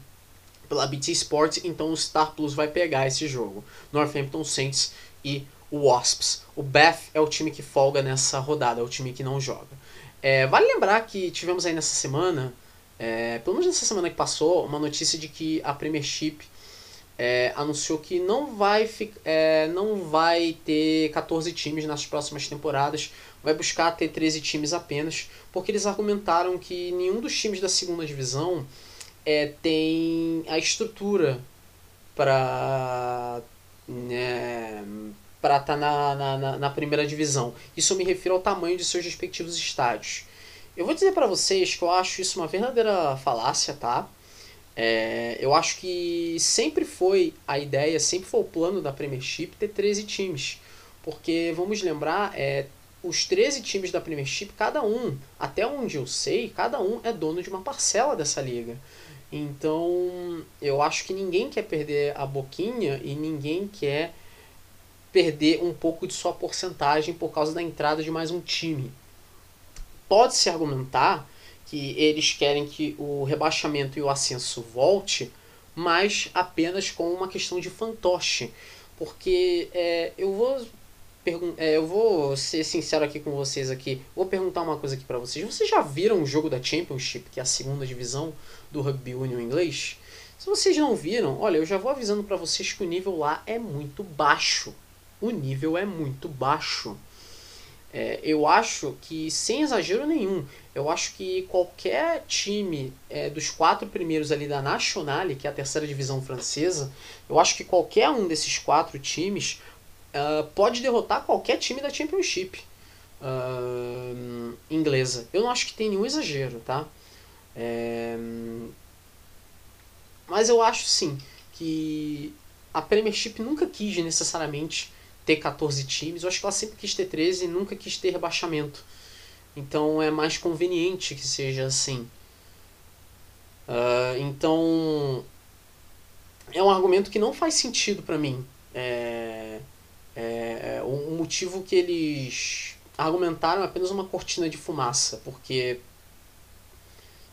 pela BT Sport, então o Star Plus vai pegar esse jogo. Northampton Saints e Wasps. O Bath é o time que folga nessa rodada, é o time que não joga. É, vale lembrar que tivemos aí nessa semana, é, pelo menos nessa semana que passou, uma notícia de que a Premiership é, anunciou que não vai, é, não vai ter 14 times nas próximas temporadas, vai buscar ter 13 times apenas, porque eles argumentaram que nenhum dos times da segunda divisão é, tem a estrutura para né, para estar tá na, na, na primeira divisão. Isso eu me refiro ao tamanho de seus respectivos estádios. Eu vou dizer para vocês que eu acho isso uma verdadeira falácia, tá? É, eu acho que sempre foi a ideia, sempre foi o plano da Premiership ter 13 times. Porque, vamos lembrar, é, os 13 times da Premiership, cada um, até onde eu sei, cada um é dono de uma parcela dessa liga. Então, eu acho que ninguém quer perder a boquinha e ninguém quer perder um pouco de sua porcentagem por causa da entrada de mais um time. Pode-se argumentar que eles querem que o rebaixamento e o ascenso volte, mas apenas com uma questão de fantoche. Porque é, eu vou é, eu vou ser sincero aqui com vocês aqui. Vou perguntar uma coisa aqui para vocês. Vocês já viram o jogo da Championship, que é a segunda divisão do Rugby Union inglês? Se vocês não viram, olha, eu já vou avisando para vocês que o nível lá é muito baixo. O nível é muito baixo. É, eu acho que, sem exagero nenhum, eu acho que qualquer time é, dos quatro primeiros ali da Nationale, que é a terceira divisão francesa, eu acho que qualquer um desses quatro times uh, pode derrotar qualquer time da Championship uh, inglesa. Eu não acho que tem nenhum exagero, tá? É, mas eu acho sim que a Premiership nunca quis necessariamente ter 14 times. Eu acho que ela sempre quis ter 13 e nunca quis ter rebaixamento. Então é mais conveniente que seja assim. Uh, então é um argumento que não faz sentido para mim. Motivo que eles argumentaram é apenas uma cortina de fumaça, porque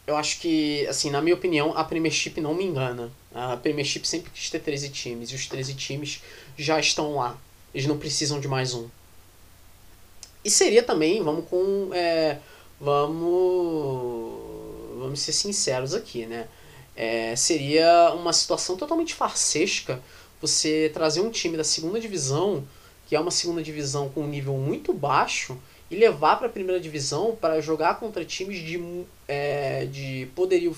eu acho que, assim, na minha opinião, a Premiership não me engana. A Premiership sempre quis ter 13 times, e os 13 times já estão lá. Eles não precisam de mais um. E seria também, vamos com. É, vamos. Vamos ser sinceros aqui, né? É, seria uma situação totalmente farsesca você trazer um time da segunda divisão, que é uma segunda divisão com um nível muito baixo, e levar para a primeira divisão para jogar contra times de, é, de poderio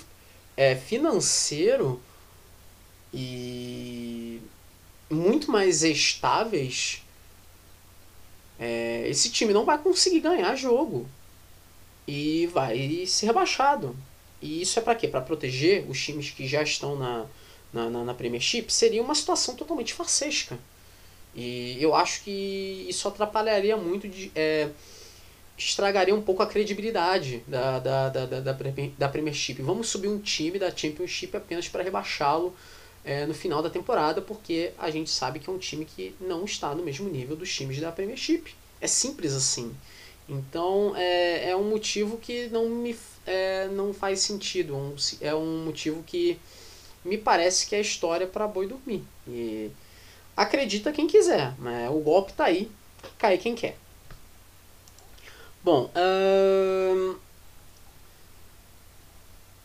é, financeiro e muito mais estáveis, é, esse time não vai conseguir ganhar jogo e vai ser rebaixado. E isso é para quê? Para proteger os times que já estão na, na, na, na Premiership? Seria uma situação totalmente farsesca. E eu acho que isso atrapalharia muito, de, é, estragaria um pouco a credibilidade da, da, da, da, da, da Premiership. Vamos subir um time da Championship apenas para rebaixá-lo é, no final da temporada, porque a gente sabe que é um time que não está no mesmo nível dos times da Premiership. É simples assim. Então é, é um motivo que não me é, não faz sentido. É um motivo que me parece que é história para boi dormir. E acredita quem quiser, né? o golpe tá aí, cai quem quer. Bom, hum,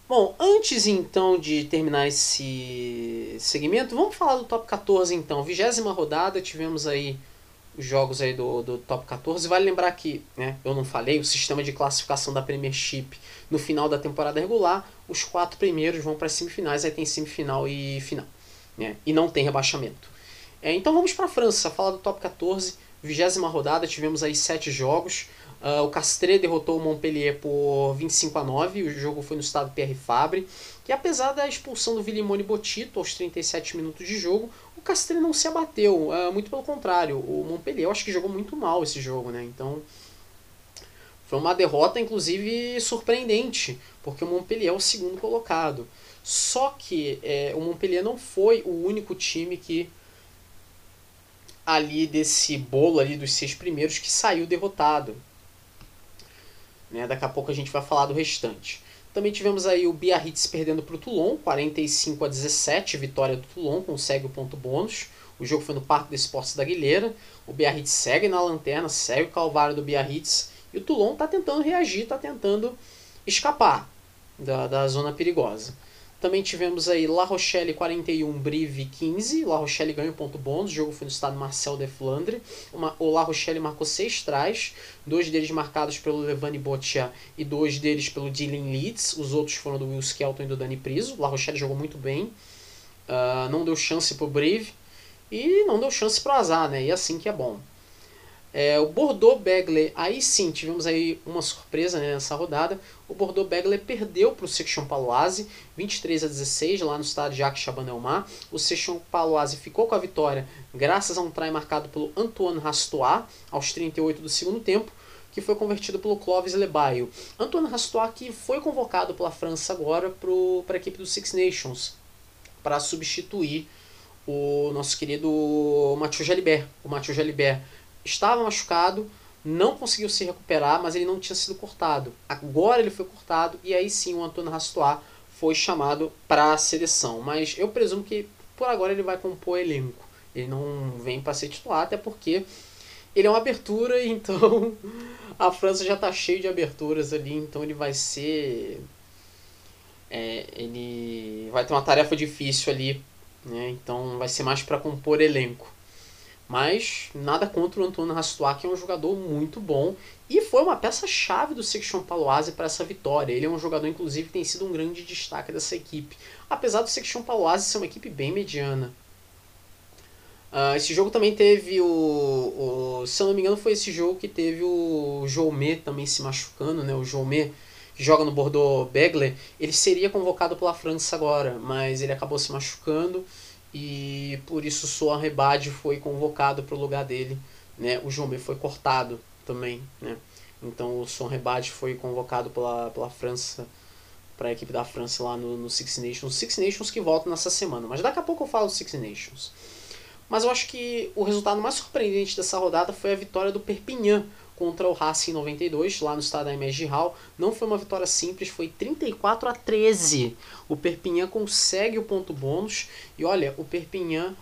Bom, antes então de terminar esse segmento, vamos falar do top 14 então. Vigésima rodada, tivemos aí os jogos aí do, do top 14. Vale lembrar que, né, eu não falei, o sistema de classificação da Premiership no final da temporada regular, os quatro primeiros vão para as semifinais, aí tem semifinal e final. Né, e não tem rebaixamento. É, então vamos para a França, falar do top 14. Vigésima rodada, tivemos aí sete jogos. Uh, o Castres derrotou o Montpellier por 25 a 9. O jogo foi no estado Pierre Fabre. E apesar da expulsão do Villimone Botito aos 37 minutos de jogo, o Castres não se abateu. Uh, muito pelo contrário, o Montpellier eu acho que jogou muito mal esse jogo, né? Então foi uma derrota, inclusive, surpreendente, porque o Montpellier é o segundo colocado. Só que é, o Montpellier não foi o único time que ali desse bolo ali dos seis primeiros que saiu derrotado. Né? Daqui a pouco a gente vai falar do restante. Também tivemos aí o Biarritz perdendo para o Toulon, 45 a 17, vitória do Toulon, consegue o ponto bônus. O jogo foi no Parque dos Esportes da Guilheira. O Biarritz segue na lanterna, segue o calvário do Biarritz. E o Toulon está tentando reagir, está tentando escapar da, da zona perigosa. Também tivemos aí La Rochelle 41, Brive 15. La Rochelle ganha o ponto bônus. O jogo foi no estado Marcel de Flandre. Uma, o La Rochelle marcou seis trás. Dois deles marcados pelo Levani Boccia e dois deles pelo Dylan Leeds. Os outros foram do Will Skelton e do Dani Priso. La Rochelle jogou muito bem. Uh, não deu chance pro Brive. E não deu chance pro azar, né? E assim que é bom. É, o Bordeaux Begley, aí sim, tivemos aí uma surpresa né, nessa rodada. O Bordeaux Begley perdeu para o Section Paloise, 23 a 16, lá no estádio Jacques Chabanelmar. O Section Paloise ficou com a vitória graças a um try marcado pelo Antoine Rastois, aos 38 do segundo tempo, que foi convertido pelo Clovis Lebaio. Antoine Rastois que foi convocado pela França agora para a equipe do Six Nations, para substituir o nosso querido Mathieu Jalibert. O Mathieu Jalibert estava machucado, não conseguiu se recuperar, mas ele não tinha sido cortado. Agora ele foi cortado e aí sim o Antônio Rastois foi chamado para a seleção. Mas eu presumo que por agora ele vai compor elenco. Ele não vem para ser titular, até porque ele é uma abertura, então a França já está cheio de aberturas ali, então ele vai ser. É, ele vai ter uma tarefa difícil ali, né? então vai ser mais para compor elenco. Mas nada contra o Antônio Rastois, que é um jogador muito bom e foi uma peça-chave do Section Paloise para essa vitória. Ele é um jogador, inclusive, que tem sido um grande destaque dessa equipe. Apesar do Section Paloise ser uma equipe bem mediana. Uh, esse jogo também teve o, o, Se eu não me engano, foi esse jogo que teve o Jomé também se machucando, né? O Jomé, que joga no Bordeaux Begler, ele seria convocado pela França agora, mas ele acabou se machucando e por isso o Soan Rebade foi convocado para o lugar dele. Né? O Jomé foi cortado também. Né? Então o Soan Rebade foi convocado pela, pela França, para a equipe da França lá no, no Six Nations. Six Nations que volta nessa semana, mas daqui a pouco eu falo do Six Nations. Mas eu acho que o resultado mais surpreendente dessa rodada foi a vitória do Perpignan contra o Racing 92, lá no estado da Image Hall. Não foi uma vitória simples, foi 34 a 13. O Perpignan consegue o ponto bônus. E olha, o Perpignan,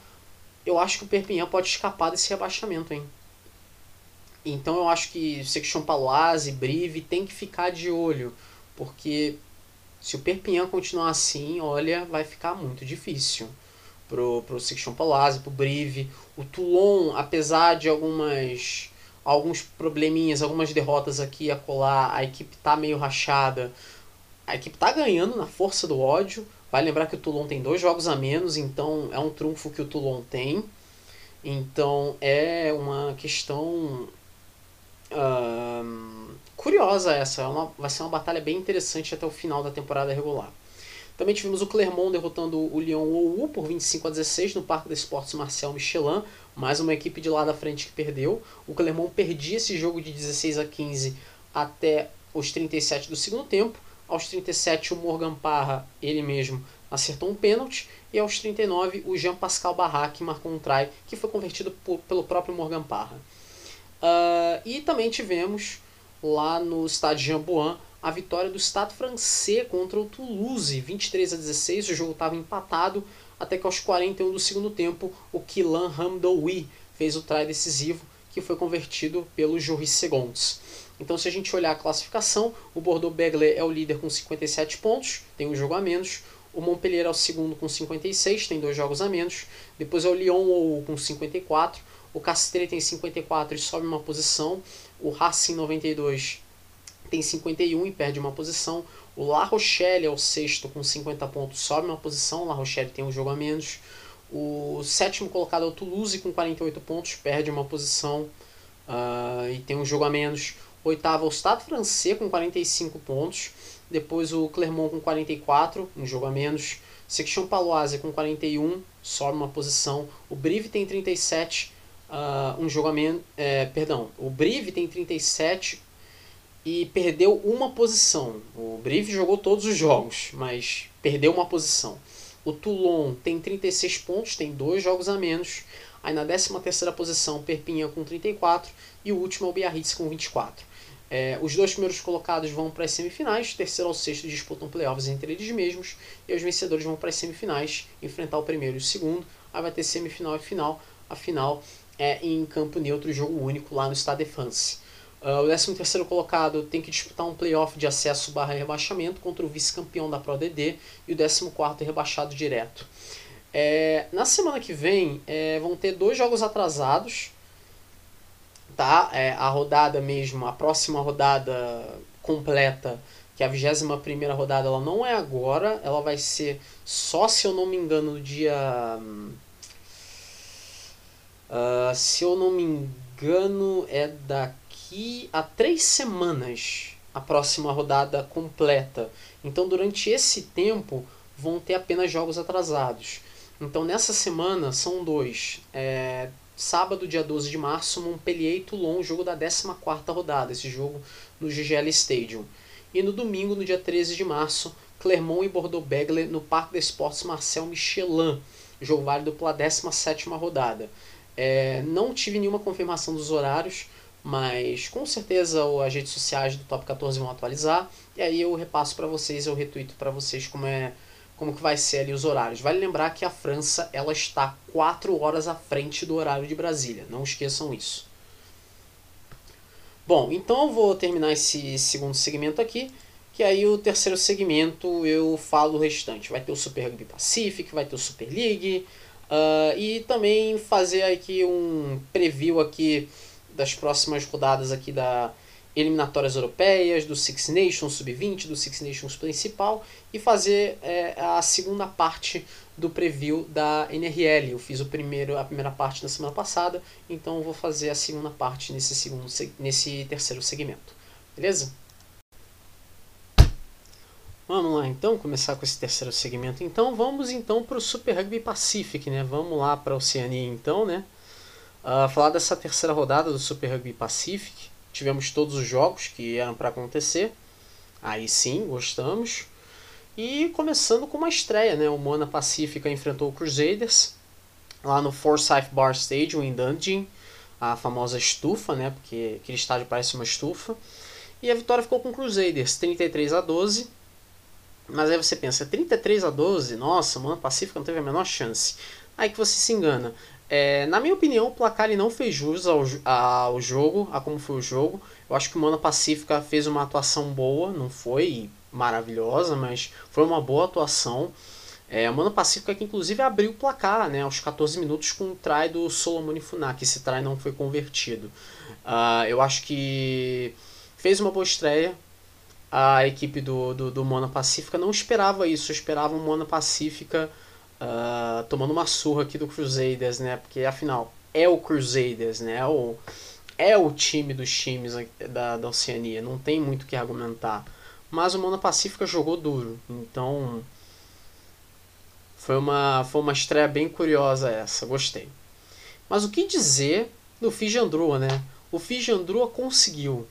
eu acho que o Perpignan pode escapar desse rebaixamento, hein? Então eu acho que Section Paloise, Brive tem que ficar de olho, porque se o Perpignan continuar assim, olha, vai ficar muito difícil pro, pro Section Paloise, pro Brive. O Toulon, apesar de algumas alguns probleminhas, algumas derrotas aqui a colar, a equipe tá meio rachada. A equipe tá ganhando na força do ódio. Vai lembrar que o Toulon tem dois jogos a menos, então é um trunfo que o Toulon tem. Então é uma questão uh, curiosa essa. É uma, vai ser uma batalha bem interessante até o final da temporada regular. Também tivemos o Clermont derrotando o Lyon OU por 25 a 16 no Parque dos Esportes Marcel Michelin. Mais uma equipe de lá da frente que perdeu. O Clermont perdia esse jogo de 16 a 15 até os 37 do segundo tempo. Aos 37 o Morgan Parra, ele mesmo, acertou um pênalti. E aos 39 o Jean-Pascal Barrac marcou um try que foi convertido por, pelo próprio Morgan Parra. Uh, e também tivemos lá no estádio Jambuan a vitória do Stade francês contra o Toulouse, 23 a 16. O jogo estava empatado até que aos 41 do segundo tempo o Kylian Hamdoui fez o try decisivo que foi convertido pelo Joris Segonds. Então, se a gente olhar a classificação, o Bordeaux Begley é o líder com 57 pontos, tem um jogo a menos. O Montpellier é o segundo com 56, tem dois jogos a menos. Depois é o Lyon ou com 54. O Castres tem 54 e sobe uma posição. O Racing 92 tem 51 e perde uma posição. O La Rochelle é o sexto com 50 pontos, sobe uma posição. O La Rochelle tem um jogo a menos. O sétimo colocado é o Toulouse com 48 pontos, perde uma posição uh, e tem um jogo a menos. Oitavo é o Stade Francês com 45 pontos. Depois o Clermont com 44, um jogo a menos. Section Paloise com 41, sobe uma posição. O Brive tem 37, uh, ah, um jogo a menos. É, perdão, o Brive tem 37, e perdeu uma posição. O Brive jogou todos os jogos, mas perdeu uma posição. O Toulon tem 36 pontos, tem dois jogos a menos. Aí na 13 terceira posição, Perpignan com 34 e o último é o Biarritz com 24. É, os dois primeiros colocados vão para as semifinais, terceiro ao sexto disputam playoffs entre eles mesmos, e os vencedores vão para as semifinais, enfrentar o primeiro e o segundo. Aí vai ter semifinal e final. A final é em campo neutro, jogo único lá no Stade de France. Uh, o 13 terceiro colocado tem que disputar um playoff de acesso barra rebaixamento contra o vice-campeão da Pro DD e o 14 quarto rebaixado direto. É, na semana que vem é, vão ter dois jogos atrasados, tá? É, a rodada mesmo, a próxima rodada completa, que é a 21 primeira rodada, ela não é agora, ela vai ser só, se eu não me engano, no dia... Uh, se eu não me engano, é daqui daqui a três semanas a próxima rodada completa. Então, durante esse tempo, vão ter apenas jogos atrasados. Então, nessa semana, são dois. É, sábado, dia 12 de março, Montpellier e Toulon, jogo da 14 rodada, esse jogo no GGL Stadium. E no domingo, no dia 13 de março, Clermont e Bordeaux-Bègles no Parque des Sports Marcel Michelin, jogo válido pela 17 rodada. É, não tive nenhuma confirmação dos horários, mas com certeza as redes sociais do Top 14 vão atualizar e aí eu repasso para vocês, eu retuito para vocês como é como que vai ser ali os horários. Vale lembrar que a França ela está 4 horas à frente do horário de Brasília, não esqueçam isso. Bom, então eu vou terminar esse segundo segmento aqui, que aí o terceiro segmento eu falo o restante. Vai ter o Super Rugby Pacific, vai ter o Super League, uh, e também fazer aqui um preview aqui das próximas rodadas aqui da eliminatórias europeias, do Six Nations Sub-20, do Six Nations principal e fazer é, a segunda parte do preview da NRL. Eu fiz o primeiro, a primeira parte na semana passada, então vou fazer a segunda parte nesse, segundo, nesse terceiro segmento. Beleza? Vamos lá então, começar com esse terceiro segmento. Então vamos então para o Super Rugby Pacific, né? Vamos lá para a Oceania então, né? Uh, falar dessa terceira rodada do Super Rugby Pacific. Tivemos todos os jogos que eram para acontecer. Aí sim, gostamos. E começando com uma estreia, né? O Mona Pacífica enfrentou o Crusaders lá no Forsyth Bar Stadium em Dundee, a famosa estufa, né? Porque aquele estádio parece uma estufa. E a vitória ficou com o Crusaders, 33 a 12. Mas aí você pensa, 33 a 12, nossa, Mona Pacífica não teve a menor chance. Aí que você se engana. É, na minha opinião, o placar não fez jus ao, ao jogo, a como foi o jogo. Eu acho que o Mana Pacífica fez uma atuação boa, não foi maravilhosa, mas foi uma boa atuação. É, o Mana Pacífica que inclusive abriu o placar né, aos 14 minutos com o try do Solomon Funaki. Esse try não foi convertido. Uh, eu acho que fez uma boa estreia. A equipe do, do, do Mona Pacífica não esperava isso, esperava um Mona Pacífica uh, tomando uma surra aqui do Crusaders, né? Porque afinal é o Crusaders, né? É o, é o time dos times da, da Oceania, não tem muito o que argumentar. Mas o Mona Pacífica jogou duro, então foi uma, foi uma estreia bem curiosa essa, gostei. Mas o que dizer do Fijandrua, né? O Fijandrua conseguiu.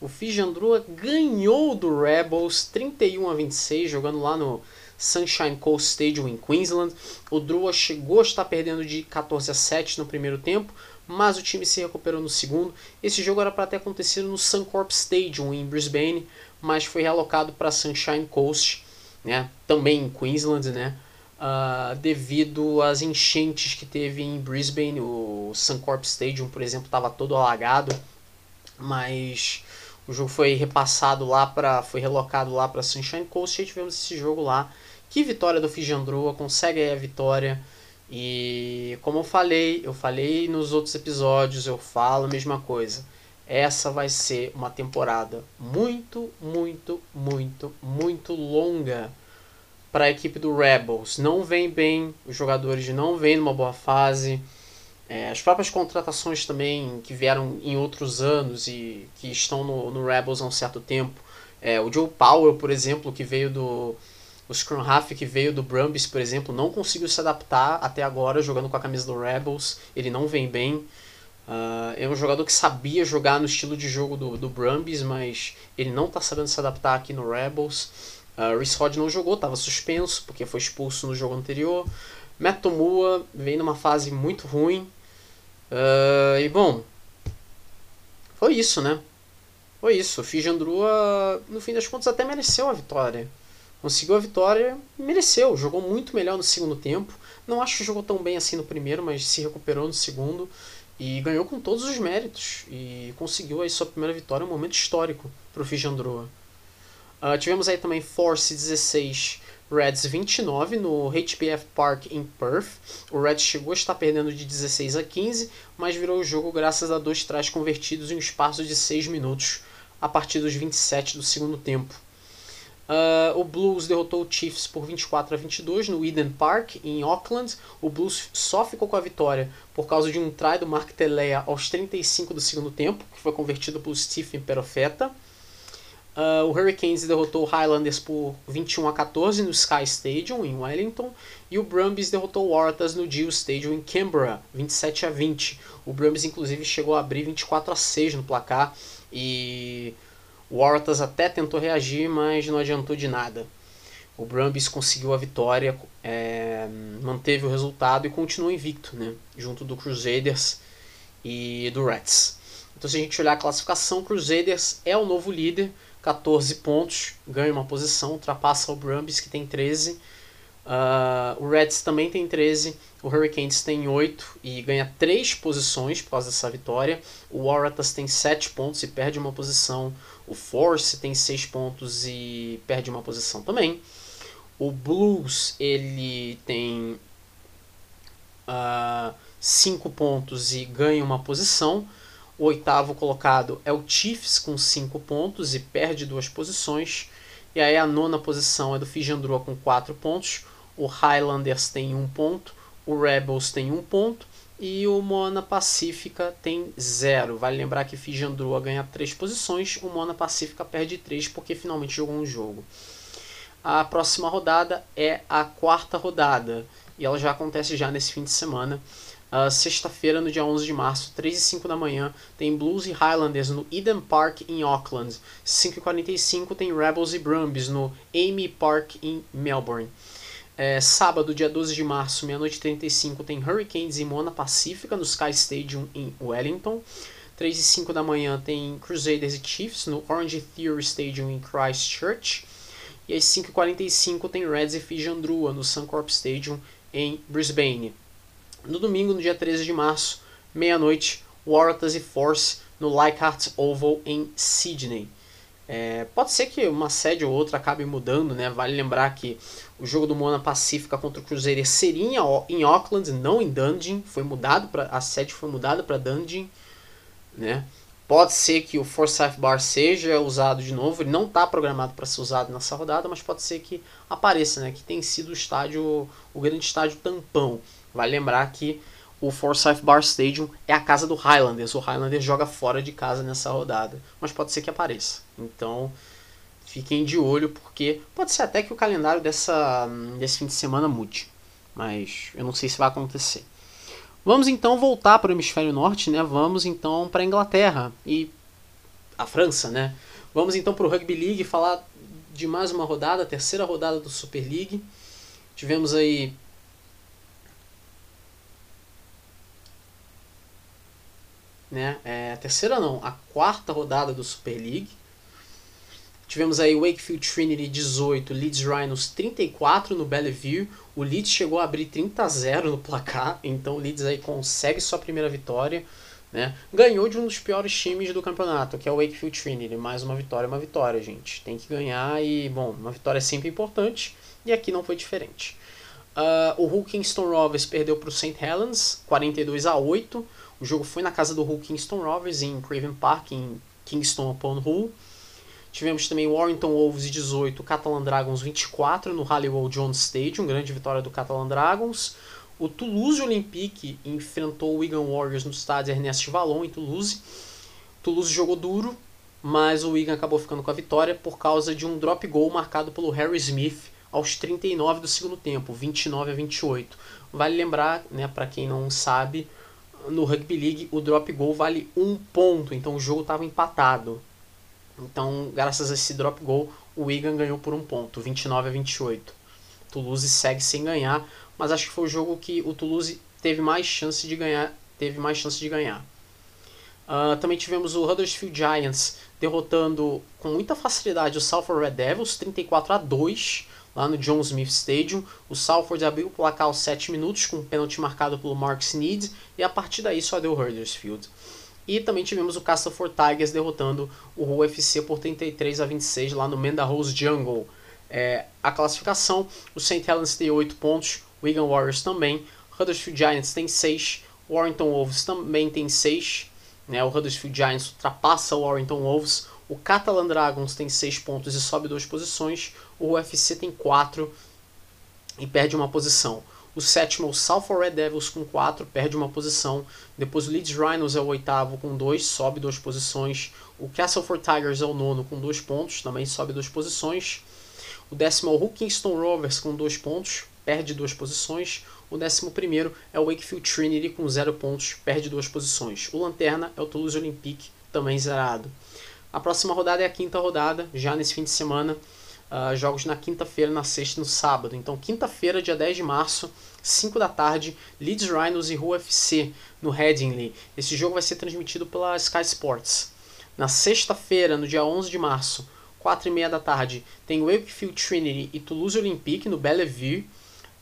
O Fijandrua ganhou do Rebels 31 a 26, jogando lá no Sunshine Coast Stadium em Queensland. O Drua chegou a estar perdendo de 14 a 7 no primeiro tempo, mas o time se recuperou no segundo. Esse jogo era para ter acontecido no Suncorp Stadium em Brisbane, mas foi realocado para Sunshine Coast, né, também em Queensland, né, uh, devido às enchentes que teve em Brisbane. O Suncorp Stadium, por exemplo, estava todo alagado, mas o jogo foi repassado lá para, foi relocado lá para Sunshine Coast e tivemos esse jogo lá que vitória do Fijandrua, consegue aí a vitória. E como eu falei, eu falei nos outros episódios, eu falo a mesma coisa. Essa vai ser uma temporada muito, muito, muito, muito longa para a equipe do Rebels. Não vem bem, os jogadores não vêm numa boa fase. É, as próprias contratações também que vieram em outros anos e que estão no, no Rebels há um certo tempo. É, o Joe Powell, por exemplo, que veio do, o Scrum Half que veio do Brumbies, por exemplo, não conseguiu se adaptar até agora jogando com a camisa do Rebels. Ele não vem bem. Uh, é um jogador que sabia jogar no estilo de jogo do, do Brumbies, mas ele não está sabendo se adaptar aqui no Rebels. Uh, Rhys Rod não jogou, estava suspenso porque foi expulso no jogo anterior. Matt Tomua vem numa fase muito ruim. Uh, e bom, foi isso, né? Foi isso. O Fijandrua, no fim das contas, até mereceu a vitória. Conseguiu a vitória, mereceu. Jogou muito melhor no segundo tempo. Não acho que jogou tão bem assim no primeiro, mas se recuperou no segundo. E ganhou com todos os méritos. E conseguiu aí sua primeira vitória, um momento histórico para o Fijandrua. Uh, tivemos aí também Force 16, Reds 29 no HPF Park em Perth. O Reds chegou a estar perdendo de 16 a 15, mas virou o jogo graças a dois trás convertidos em um espaço de 6 minutos a partir dos 27 do segundo tempo. Uh, o Blues derrotou o Chiefs por 24 a 22 no Eden Park, em Auckland. O Blues só ficou com a vitória por causa de um try do Mark Telea aos 35 do segundo tempo, que foi convertido pelo Stephen Perofeta. Uh, o Hurricanes derrotou o Highlanders por 21 a 14 no Sky Stadium, em Wellington. E o Brumbies derrotou o Waratahs no Deal Stadium, em Canberra, 27 a 20. O Brumbies, inclusive, chegou a abrir 24 a 6 no placar. E o até tentou reagir, mas não adiantou de nada. O Brumbies conseguiu a vitória, é, manteve o resultado e continua invicto, né? junto do Crusaders e do Reds. Então, se a gente olhar a classificação, o Crusaders é o novo líder 14 pontos, ganha uma posição, ultrapassa o Brumbies que tem 13. Uh, ah, o Reds também tem 13, o Hurricanes tem 8 e ganha 3 posições por causa dessa vitória. O Waratahs tem 7 pontos e perde uma posição. O Force tem 6 pontos e perde uma posição também. O Blues ele tem 5 uh, pontos e ganha uma posição. O oitavo colocado é o Chiefs com 5 pontos e perde duas posições. E aí a nona posição é do Fijandrua com 4 pontos. O Highlanders tem 1 um ponto. O Rebels tem 1 um ponto. E o Moana Pacífica tem 0. Vale lembrar que Fijandrua ganha 3 posições. O Moana Pacífica perde 3 porque finalmente jogou um jogo. A próxima rodada é a quarta rodada. E ela já acontece já nesse fim de semana. Uh, Sexta-feira, no dia 11 de março, 3 e 5 da manhã, tem Blues e Highlanders no Eden Park em Auckland. 5 e 45 tem Rebels e Brumbies no Amy Park em Melbourne. É, sábado, dia 12 de março, meia-noite 35, tem Hurricanes e Mona Pacífica no Sky Stadium em Wellington. 3 e 5 da manhã tem Crusaders e Chiefs no Orange Theory Stadium em Christchurch. E às 5h45 tem Reds e Fijandrua no Suncorp Stadium em Brisbane. No domingo, no dia 13 de março, meia-noite, Waratahs e Force no Leichhardt Oval em Sydney. É, pode ser que uma sede ou outra acabe mudando, né? Vale lembrar que o jogo do Moana Pacífica contra o Cruzeiro seria em Auckland, não em Dundee. Foi mudado para a sede foi mudada para Dundee, né? Pode ser que o Forsyth Bar seja usado de novo. Ele não está programado para ser usado nessa rodada, mas pode ser que apareça, né? Que tem sido o estádio, o grande estádio tampão. Vai lembrar que o Forsyth Bar Stadium é a casa do Highlanders. O Highlanders joga fora de casa nessa rodada, mas pode ser que apareça. Então fiquem de olho, porque pode ser até que o calendário dessa, desse fim de semana mude, mas eu não sei se vai acontecer. Vamos então voltar para o hemisfério norte, né? Vamos então para a Inglaterra e a França, né? Vamos então para o Rugby League falar de mais uma rodada, a terceira rodada do Super League. Tivemos aí né? É, a terceira não, a quarta rodada do Super League. Tivemos aí Wakefield Trinity 18, Leeds Rhinos 34 no Bellevue. O Leeds chegou a abrir 30 a 0 no placar, então o Leeds aí consegue sua primeira vitória. Né? Ganhou de um dos piores times do campeonato, que é o Wakefield Trinity. Mais uma vitória, uma vitória, gente. Tem que ganhar e, bom, uma vitória é sempre importante e aqui não foi diferente. Uh, o Hull Kingston Rovers perdeu para o St. Helens, 42 a 8. O jogo foi na casa do Hull Kingston Rovers, em Craven Park, em Kingston upon Hull. Tivemos também Warrington Wolves 18, Catalan Dragons 24 no Halliwell Jones Stadium, grande vitória do Catalan Dragons. O Toulouse Olympique enfrentou o Wigan Warriors no estádio Ernest Vallon, em Toulouse. Toulouse jogou duro, mas o Wigan acabou ficando com a vitória por causa de um drop goal marcado pelo Harry Smith aos 39 do segundo tempo, 29 a 28. Vale lembrar, né, para quem não sabe, no Rugby League o drop goal vale um ponto, então o jogo estava empatado. Então, graças a esse drop goal, o Wigan ganhou por um ponto, 29 a 28. Toulouse segue sem ganhar, mas acho que foi o jogo que o Toulouse teve mais chance de ganhar teve mais chance de ganhar. Uh, também tivemos o Huddersfield Giants derrotando com muita facilidade o Salford Red Devils, 34 a 2 lá no John Smith Stadium. O Salford abriu o placar aos 7 minutos com um pênalti marcado pelo Mark Sneed e a partir daí só deu Huddersfield. E também tivemos o Castleford Tigers derrotando o UFC por 33 a 26 lá no Mendarose Jungle. É, a classificação, o St. Helens tem 8 pontos, o Wigan Warriors também, Huddersfield Giants tem 6, o Warrington Wolves também tem 6, né, o Huddersfield Giants ultrapassa o Warrington Wolves, o Catalan Dragons tem 6 pontos e sobe 2 posições, o UFC tem 4 e perde uma posição. O sétimo é o Salford Red Devils com 4, perde uma posição. Depois o Leeds Rhinos é o oitavo com 2, sobe duas posições. O Castleford Tigers é o nono com 2 pontos, também sobe duas posições. O décimo é o Kingston Rovers com 2 pontos, perde duas posições. O décimo primeiro é o Wakefield Trinity com 0 pontos, perde duas posições. O Lanterna é o Toulouse Olympique, também zerado. A próxima rodada é a quinta rodada, já nesse fim de semana. Uh, jogos na quinta-feira, na sexta e no sábado. Então, quinta-feira, dia 10 de março, 5 da tarde, Leeds Rhinos e UFC no Headingley. Esse jogo vai ser transmitido pela Sky Sports. Na sexta-feira, no dia 11 de março, 4 e meia da tarde, tem Wakefield Trinity e Toulouse Olympique no Bellevue.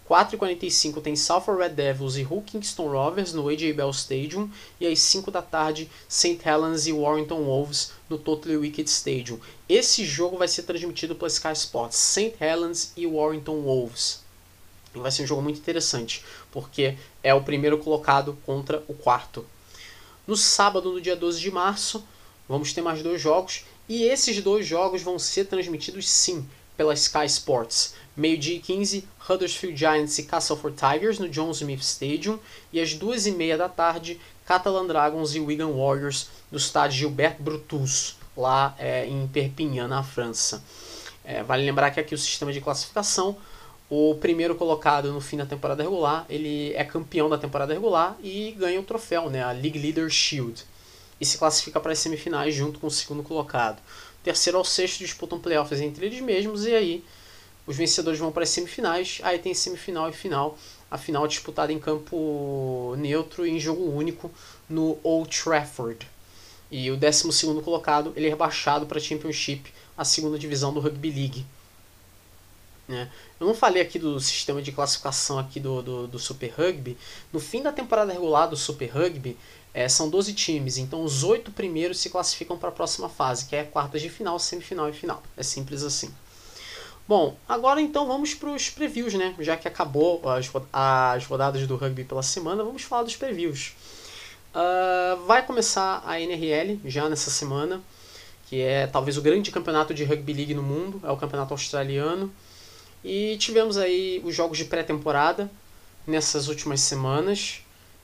4h45 tem Salford Red Devils e Hull Kingston Rovers no AJ Bell Stadium. E às 5 da tarde, St. Helens e Warrington Wolves no Totally Wicked Stadium. Esse jogo vai ser transmitido pela Sky Sports. St. Helens e Warrington Wolves. E vai ser um jogo muito interessante, porque é o primeiro colocado contra o quarto. No sábado, no dia 12 de março, vamos ter mais dois jogos. E esses dois jogos vão ser transmitidos sim pela Sky Sports. Meio-dia e 15, Huddersfield Giants e Castleford Tigers no John Smith Stadium. E às duas e meia da tarde, Catalan Dragons e Wigan Warriors no estádio Gilbert Brutus, lá é, em Perpignan, na França. É, vale lembrar que aqui o sistema de classificação, o primeiro colocado no fim da temporada regular, ele é campeão da temporada regular e ganha o troféu, né, a League Leader Shield. E se classifica para as semifinais junto com o segundo colocado. O terceiro ao sexto disputam playoffs entre eles mesmos e aí os vencedores vão para as semifinais, aí tem semifinal e final. A final disputada em campo neutro e em jogo único no Old Trafford. E o 12 colocado ele é rebaixado para a Championship, a segunda divisão do Rugby League. Né? Eu não falei aqui do sistema de classificação aqui do, do, do Super Rugby. No fim da temporada regular do Super Rugby, é, são 12 times, então os oito primeiros se classificam para a próxima fase, que é quartas de final, semifinal e final. É simples assim. Bom, agora então vamos para os previews, né? Já que acabou as, as rodadas do rugby pela semana, vamos falar dos previews. Uh, vai começar a NRL já nessa semana, que é talvez o grande campeonato de rugby league no mundo, é o campeonato australiano. E tivemos aí os jogos de pré-temporada nessas últimas semanas.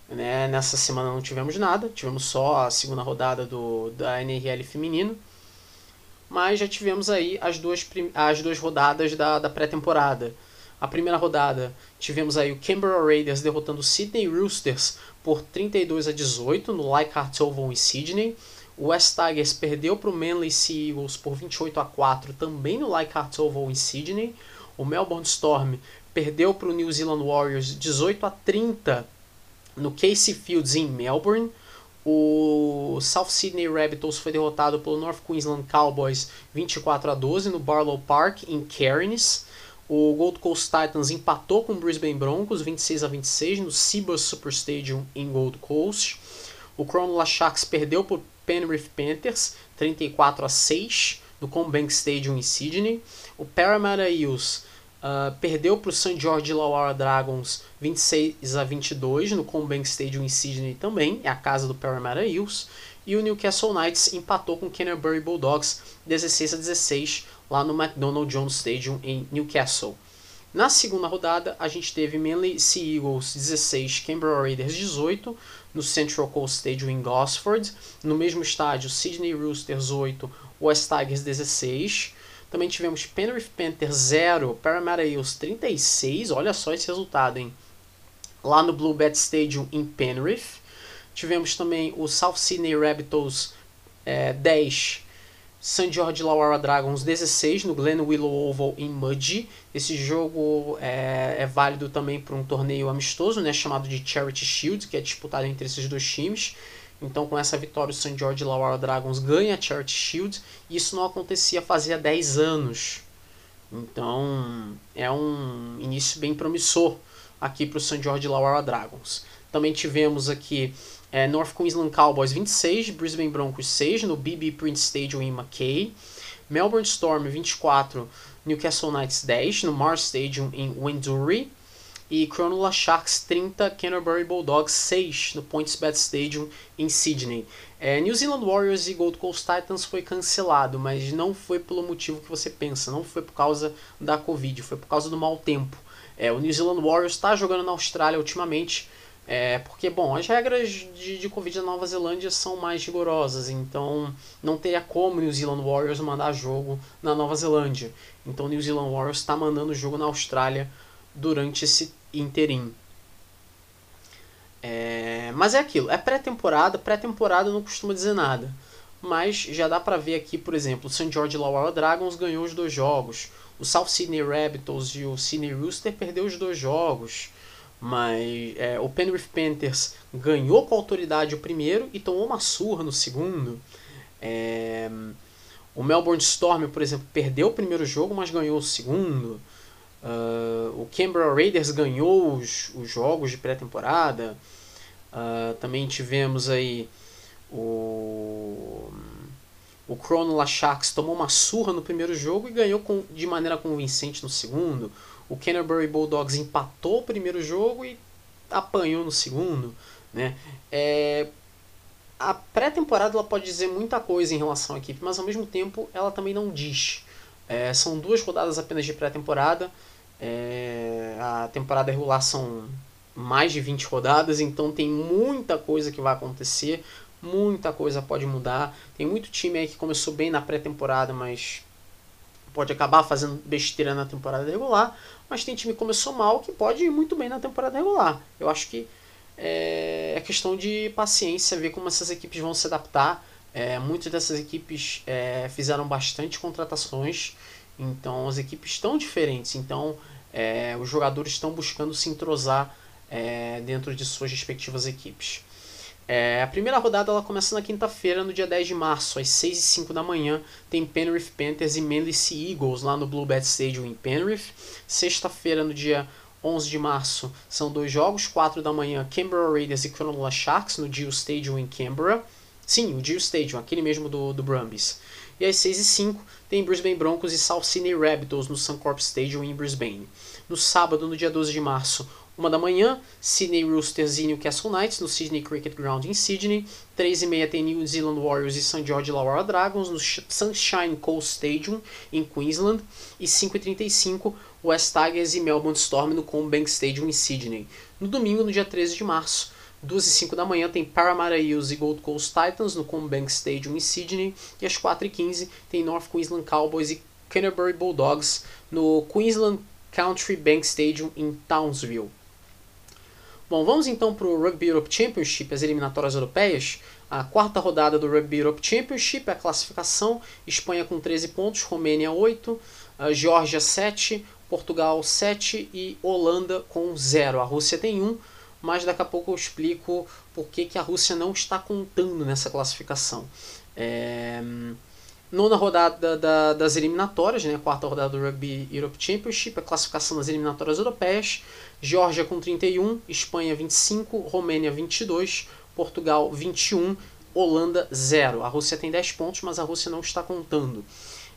Né? Nessa semana não tivemos nada, tivemos só a segunda rodada do, da NRL feminino mas já tivemos aí as duas, as duas rodadas da, da pré-temporada. A primeira rodada tivemos aí o Canberra Raiders derrotando o Sydney Roosters por 32 a 18 no Leichhardt Oval em Sydney. O West Tigers perdeu para o Manly Sea Eagles por 28 a 4 também no Leichhardt Oval em Sydney. O Melbourne Storm perdeu para o New Zealand Warriors 18 a 30 no Casey Fields em Melbourne. O South Sydney Rabbitohs foi derrotado pelo North Queensland Cowboys 24 a 12 no Barlow Park em Cairns. O Gold Coast Titans empatou com o Brisbane Broncos 26 a 26 no Cbus Super Stadium em Gold Coast. O Cronulla Sharks perdeu por Penrith Panthers 34 a 6 no Combank Stadium em Sydney. O Parramatta Eels Uh, perdeu para o St. George Illawarra Dragons 26 a 22 no Combank Stadium em Sydney também, é a casa do Parramatta Eels. E o Newcastle Knights empatou com o Canterbury Bulldogs 16 a 16 lá no McDonald Jones Stadium em Newcastle. Na segunda rodada, a gente teve Manly Sea Eagles 16, Canberra Raiders 18, no Central Coast Stadium em Gosford. No mesmo estádio, Sydney Roosters 8, West Tigers 16. Também tivemos Penrith Panthers 0, Parramatta Eels 36. Olha só esse resultado, hein? Lá no Bluebet Stadium em Penrith. Tivemos também o South Sydney Rabbitohs é, 10, St. George Illawarra Dragons 16 no Glen Willow Oval em Mudgee. Esse jogo é, é válido também para um torneio amistoso, né, chamado de Charity Shield, que é disputado entre esses dois times. Então, com essa vitória, o St. George Illawarra Dragons ganha a Charity Shield. E isso não acontecia fazia 10 anos. Então, é um início bem promissor aqui para o St. George Illawarra Dragons. Também tivemos aqui é, North Queensland Cowboys 26, Brisbane Broncos 6 no BB Prince Stadium em Mackay. Melbourne Storm 24, Newcastle Knights 10 no Mars Stadium em Windurri. E Cronulla Sharks 30, Canterbury Bulldogs 6 no PointsBet Stadium em Sydney. É, New Zealand Warriors e Gold Coast Titans foi cancelado, mas não foi pelo motivo que você pensa, não foi por causa da Covid, foi por causa do mau tempo. É, o New Zealand Warriors está jogando na Austrália ultimamente, é, porque, bom, as regras de, de Covid na Nova Zelândia são mais rigorosas, então não teria como New Zealand Warriors mandar jogo na Nova Zelândia. Então New Zealand Warriors está mandando jogo na Austrália durante esse interim. É, mas é aquilo, é pré-temporada, pré-temporada não costuma dizer nada. Mas já dá pra ver aqui, por exemplo, o St. George Illawarra Dragons ganhou os dois jogos. O South Sydney Rabbitohs e o Sydney Rooster perdeu os dois jogos. Mas é, o Penrith Panthers ganhou com autoridade o primeiro e tomou uma surra no segundo. É, o Melbourne Storm, por exemplo, perdeu o primeiro jogo, mas ganhou o segundo. Uh, o Canberra Raiders ganhou os, os jogos de pré-temporada. Uh, também tivemos aí o, o Cronulla Sharks tomou uma surra no primeiro jogo e ganhou com, de maneira convincente no segundo. O Canterbury Bulldogs empatou o primeiro jogo e apanhou no segundo. Né? É, a pré-temporada ela pode dizer muita coisa em relação à equipe, mas ao mesmo tempo ela também não diz. É, são duas rodadas apenas de pré-temporada. É, a temporada regular são mais de 20 rodadas, então tem muita coisa que vai acontecer, muita coisa pode mudar. Tem muito time aí que começou bem na pré-temporada, mas pode acabar fazendo besteira na temporada regular. Mas tem time que começou mal que pode ir muito bem na temporada regular. Eu acho que é, é questão de paciência, ver como essas equipes vão se adaptar. É, muitas dessas equipes é, fizeram bastante contratações, então as equipes estão diferentes. Então é, os jogadores estão buscando se entrosar é, dentro de suas respectivas equipes. É, a primeira rodada ela começa na quinta-feira, no dia 10 de março, às 6 e 5 da manhã. Tem Penrith Panthers e Manly Eagles lá no Bluebet Stadium em Penrith. Sexta-feira, no dia 11 de março, são dois jogos. 4 da manhã, Canberra Raiders e Cronulla Sharks no Geo Stadium em Canberra. Sim, o Geo Stadium, aquele mesmo do, do Brumbies. E às 6 e 5 tem Brisbane Broncos e South Sydney Rabbitohs no Suncorp Stadium em Brisbane. No sábado, no dia 12 de março, uma da manhã, Sydney Roosters e Newcastle Knights no Sydney Cricket Ground em Sydney. 3 e meia tem New Zealand Warriors e St. George Illawarra Dragons no Sunshine Coast Stadium em Queensland. E 5 e 35 West Tigers e Melbourne Storm no Combank Stadium em Sydney. No domingo, no dia 13 de março, 2 e 5 da manhã tem Parramatta Eels e Gold Coast Titans no Combank Stadium em Sydney. E às 4 e 15 tem North Queensland Cowboys e Canterbury Bulldogs no Queensland Country Bank Stadium em Townsville. Bom, vamos então para o Rugby Europe Championship, as eliminatórias europeias. A quarta rodada do Rugby Europe Championship, a classificação: Espanha com 13 pontos, Romênia 8, Geórgia 7, Portugal 7 e Holanda com 0. A Rússia tem 1, mas daqui a pouco eu explico por que, que a Rússia não está contando nessa classificação. É nona rodada da, das eliminatórias, né, quarta rodada do Rugby Europe Championship, a classificação das eliminatórias europeias, Geórgia com 31, Espanha 25, Romênia 22, Portugal 21, Holanda 0. A Rússia tem 10 pontos, mas a Rússia não está contando.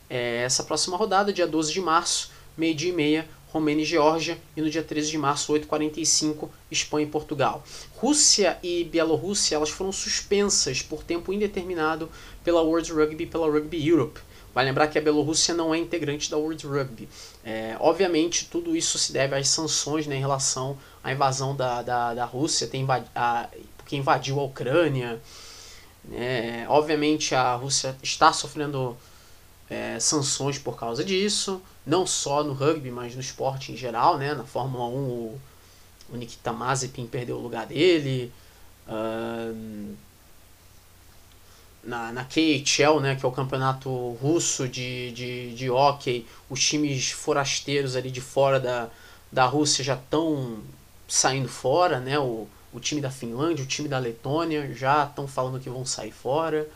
É, essa próxima rodada, dia 12 de março, meio-dia e meia, Romênia e Geórgia, e no dia 13 de março, 8h45, Espanha e Portugal. Rússia e Bielorrússia foram suspensas por tempo indeterminado pela World Rugby e pela Rugby Europe. Vai lembrar que a Bielorrússia não é integrante da World Rugby. É, obviamente, tudo isso se deve às sanções né, em relação à invasão da, da, da Rússia, tem invadi a, que invadiu a Ucrânia. É, obviamente, a Rússia está sofrendo é, sanções por causa disso, não só no rugby, mas no esporte em geral, né? Na Fórmula 1 o, o Nikita Mazepin perdeu o lugar dele. Uh, na, na KHL, né, que é o campeonato russo de, de, de hockey, os times forasteiros ali de fora da, da Rússia já estão saindo fora, né? O, o time da Finlândia, o time da Letônia já estão falando que vão sair fora.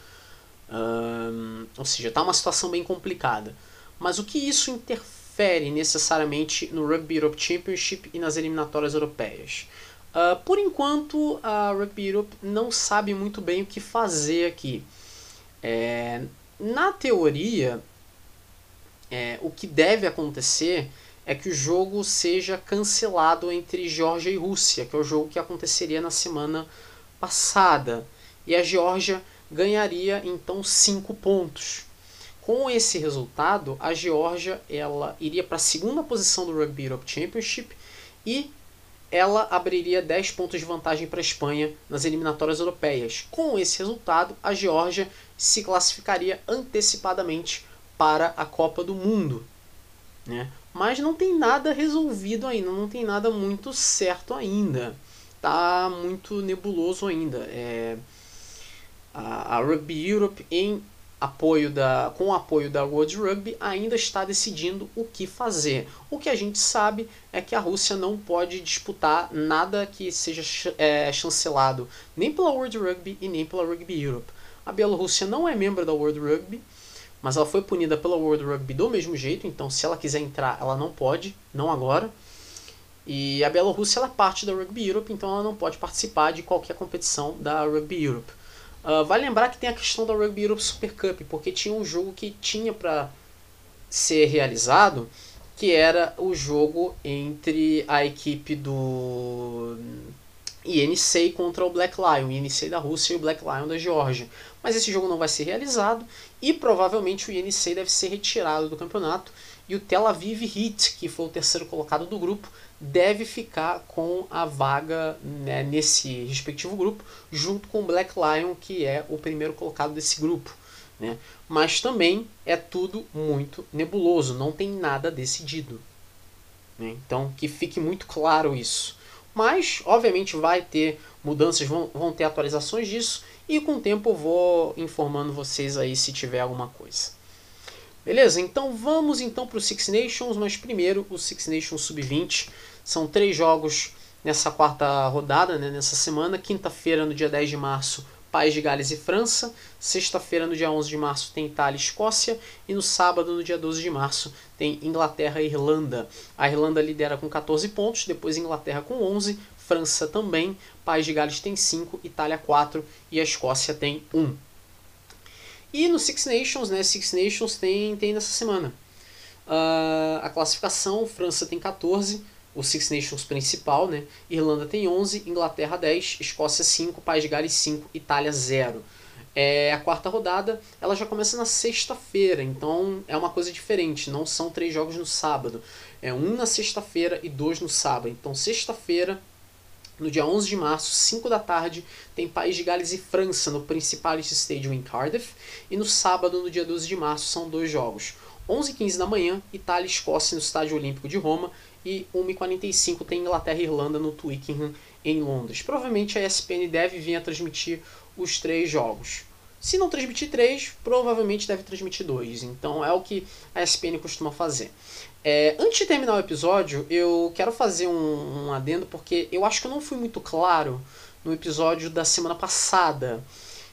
Ou seja, está uma situação bem complicada. Mas o que isso interfere necessariamente no Rugby Europe Championship e nas eliminatórias europeias? Uh, por enquanto, a Rugby Europe não sabe muito bem o que fazer aqui. É, na teoria, é, o que deve acontecer é que o jogo seja cancelado entre Geórgia e Rússia, que é o jogo que aconteceria na semana passada. E a Geórgia ganharia então 5 pontos. Com esse resultado, a Geórgia ela iria para a segunda posição do Rugby Europe Championship e ela abriria 10 pontos de vantagem para a Espanha nas eliminatórias europeias. Com esse resultado, a Geórgia se classificaria antecipadamente para a Copa do Mundo. Né? Mas não tem nada resolvido ainda, não tem nada muito certo ainda. Tá muito nebuloso ainda. É, a, a Rugby Europe, em apoio da, com o apoio da World Rugby, ainda está decidindo o que fazer. O que a gente sabe é que a Rússia não pode disputar nada que seja é, chancelado nem pela World Rugby e nem pela Rugby Europe. A Bielorrússia não é membro da World Rugby, mas ela foi punida pela World Rugby do mesmo jeito, então se ela quiser entrar, ela não pode, não agora. E a Bielorrússia é parte da Rugby Europe, então ela não pode participar de qualquer competição da Rugby Europe. Uh, vale lembrar que tem a questão da Rugby Europe Super Cup, porque tinha um jogo que tinha para ser realizado, que era o jogo entre a equipe do INC contra o Black Lion, o INC da Rússia e o Black Lion da Geórgia. Mas esse jogo não vai ser realizado e provavelmente o INC deve ser retirado do campeonato e o Tel Aviv Heat, que foi o terceiro colocado do grupo, deve ficar com a vaga né, nesse respectivo grupo, junto com o Black Lion, que é o primeiro colocado desse grupo. Né? Mas também é tudo muito nebuloso, não tem nada decidido. Né? Então, que fique muito claro isso. Mas, obviamente, vai ter mudanças, vão, vão ter atualizações disso, e com o tempo eu vou informando vocês aí se tiver alguma coisa. Beleza? Então vamos então para o Six Nations, mas primeiro o Six Nations Sub-20. São três jogos nessa quarta rodada, né, nessa semana. Quinta-feira, no dia 10 de março, País de Gales e França. Sexta-feira, no dia 11 de março, tem Itália e Escócia. E no sábado, no dia 12 de março, tem Inglaterra e Irlanda. A Irlanda lidera com 14 pontos, depois Inglaterra com 11, França também, País de Gales tem 5, Itália 4 e a Escócia tem 1. E no Six Nations, né? Six Nations tem, tem nessa semana. Uh, a classificação, França tem 14, o Six Nations principal, né? Irlanda tem 11, Inglaterra 10, Escócia 5, País de Gales 5, Itália 0. É, a quarta rodada ela já começa na sexta-feira, então é uma coisa diferente. Não são três jogos no sábado, é um na sexta-feira e dois no sábado. Então, sexta-feira, no dia 11 de março, 5 da tarde, tem País de Gales e França no Principality Stadium em Cardiff. E no sábado, no dia 12 de março, são dois jogos. 11 e 15 da manhã, Itália e Escócia no Estádio Olímpico de Roma. E 1h45 tem Inglaterra e Irlanda no Twickenham, em Londres. Provavelmente a ESPN deve vir a transmitir os três jogos. Se não transmitir três, provavelmente deve transmitir dois. Então é o que a ESPN costuma fazer. É, antes de terminar o episódio, eu quero fazer um, um adendo porque eu acho que eu não fui muito claro no episódio da semana passada,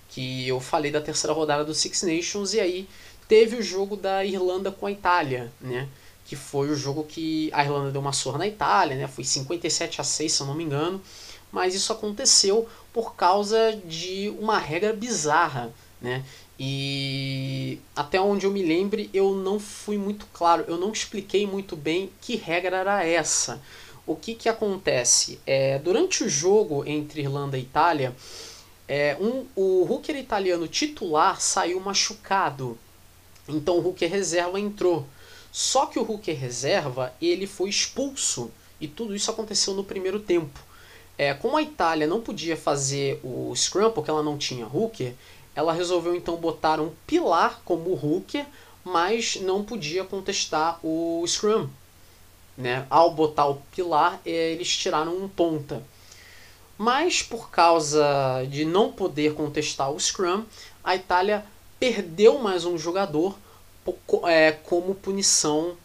que eu falei da terceira rodada do Six Nations e aí teve o jogo da Irlanda com a Itália, né? Que foi o jogo que a Irlanda deu uma surra na Itália, né? Foi 57 a 6, se eu não me engano. Mas isso aconteceu por causa de uma regra bizarra, né? E até onde eu me lembre, eu não fui muito claro, eu não expliquei muito bem que regra era essa. O que, que acontece? É, durante o jogo entre Irlanda e Itália, é, um, o hooker italiano titular saiu machucado. Então o hooker reserva entrou. Só que o hooker reserva ele foi expulso. E tudo isso aconteceu no primeiro tempo. É, como a Itália não podia fazer o scrum porque ela não tinha hooker, ela resolveu então botar um pilar como hooker, mas não podia contestar o scrum. Né? Ao botar o pilar, é, eles tiraram um ponta. Mas por causa de não poder contestar o scrum, a Itália perdeu mais um jogador é, como punição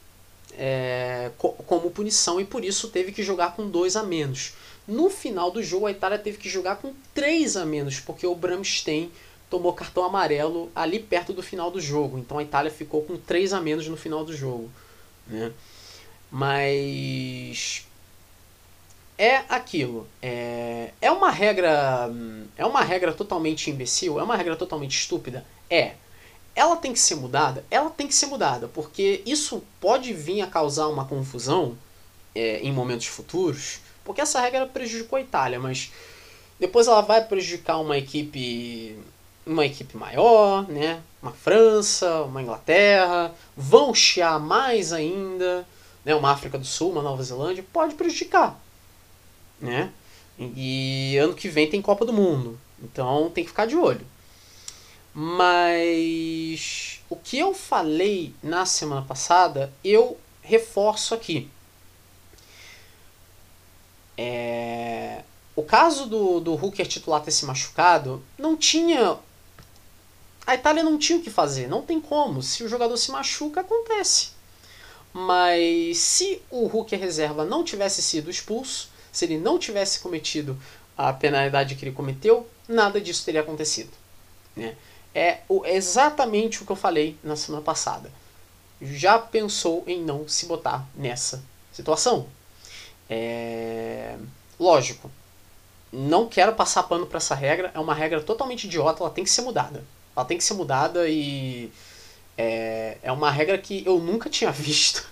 é, como punição e por isso teve que jogar com dois a menos. No final do jogo, a Itália teve que jogar com três a menos, porque o Bramstein tomou cartão amarelo ali perto do final do jogo. Então a Itália ficou com três a menos no final do jogo. Né? Mas é aquilo. É, é uma regra. É uma regra totalmente imbecil? É uma regra totalmente estúpida? É. Ela tem que ser mudada? Ela tem que ser mudada, porque isso pode vir a causar uma confusão é, em momentos futuros, porque essa regra prejudicou a Itália, mas depois ela vai prejudicar uma equipe uma equipe maior, né? Uma França, uma Inglaterra, vão chiar mais ainda, né? Uma África do Sul, uma Nova Zelândia, pode prejudicar, né? E ano que vem tem Copa do Mundo, então tem que ficar de olho. Mas o que eu falei na semana passada, eu reforço aqui. É... O caso do, do Hooker titular ter se machucado não tinha. A Itália não tinha o que fazer, não tem como. Se o jogador se machuca, acontece. Mas se o Hooker reserva não tivesse sido expulso, se ele não tivesse cometido a penalidade que ele cometeu, nada disso teria acontecido. Né? é exatamente o que eu falei na semana passada. Já pensou em não se botar nessa situação? É... Lógico, não quero passar pano para essa regra, é uma regra totalmente idiota, ela tem que ser mudada. Ela tem que ser mudada e é, é uma regra que eu nunca tinha visto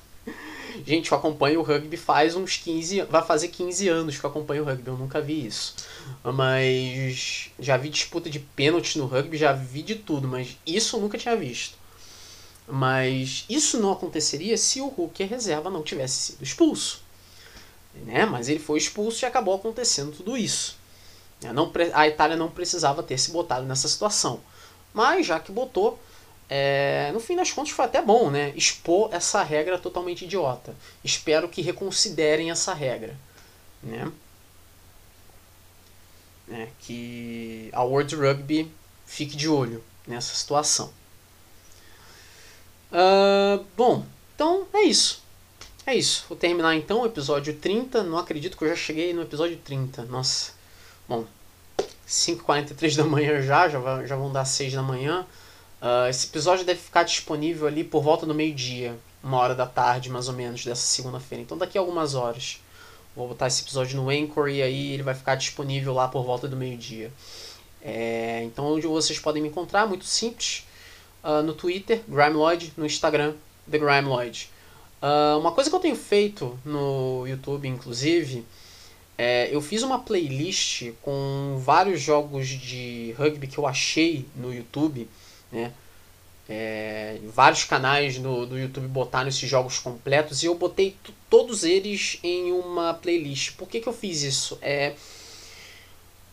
Gente, eu acompanho o rugby faz uns 15, vai fazer 15 anos que eu acompanho o rugby, eu nunca vi isso. Mas já vi disputa de pênalti no rugby, já vi de tudo, mas isso eu nunca tinha visto. Mas isso não aconteceria se o Hulk reserva não tivesse sido expulso. Né? Mas ele foi expulso e acabou acontecendo tudo isso. Não, a Itália não precisava ter se botado nessa situação. Mas já que botou, é, no fim das contas foi até bom, né? Expor essa regra totalmente idiota. Espero que reconsiderem essa regra, né? É, que a World Rugby fique de olho nessa situação. Uh, bom, então é isso. É isso. Vou terminar então o episódio 30. Não acredito que eu já cheguei no episódio 30. Nossa. Bom, 5h43 da manhã já, já, já vão dar 6 da manhã. Uh, esse episódio deve ficar disponível ali por volta do meio-dia, uma hora da tarde, mais ou menos, dessa segunda-feira. Então, daqui a algumas horas. Vou botar esse episódio no Anchor e aí ele vai ficar disponível lá por volta do meio-dia. É, então, onde vocês podem me encontrar, muito simples. Uh, no Twitter, Grimeloid, no Instagram, The Grimeloid. Uh, uma coisa que eu tenho feito no YouTube, inclusive, é, eu fiz uma playlist com vários jogos de rugby que eu achei no YouTube né? É, vários canais no, do YouTube botaram esses jogos completos e eu botei todos eles em uma playlist. Por que, que eu fiz isso? É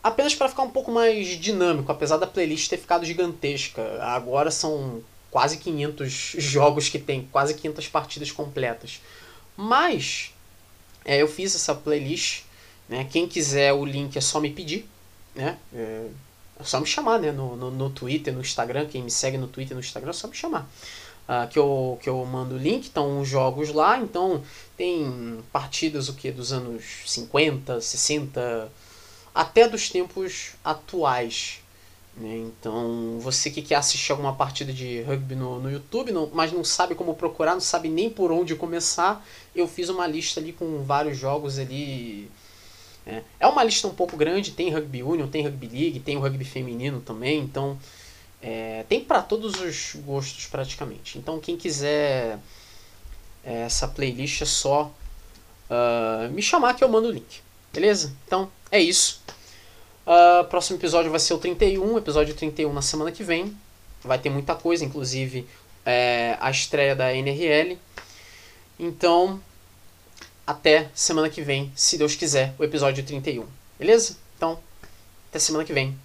apenas para ficar um pouco mais dinâmico, apesar da playlist ter ficado gigantesca. Agora são quase 500 jogos que tem, quase 500 partidas completas. Mas é, eu fiz essa playlist. Né? Quem quiser o link é só me pedir. Né? É, é só me chamar, né? No, no, no, Twitter, no Instagram. Quem me segue no Twitter, no Instagram, é só me chamar. Uh, que, eu, que eu mando o link, estão os jogos lá. Então, tem partidas o que dos anos 50, 60, até dos tempos atuais. Né? Então, você que quer assistir alguma partida de rugby no, no YouTube, não, mas não sabe como procurar, não sabe nem por onde começar, eu fiz uma lista ali com vários jogos ali é, é uma lista um pouco grande, tem Rugby Union, tem Rugby League, tem o rugby feminino também, então é, tem para todos os gostos praticamente. Então quem quiser é, essa playlist é só uh, me chamar que eu mando o link, beleza? Então é isso. Uh, próximo episódio vai ser o 31, episódio 31 na semana que vem. Vai ter muita coisa, inclusive é, a estreia da NRL. Então, até semana que vem, se Deus quiser, o episódio 31. Beleza? Então, até semana que vem.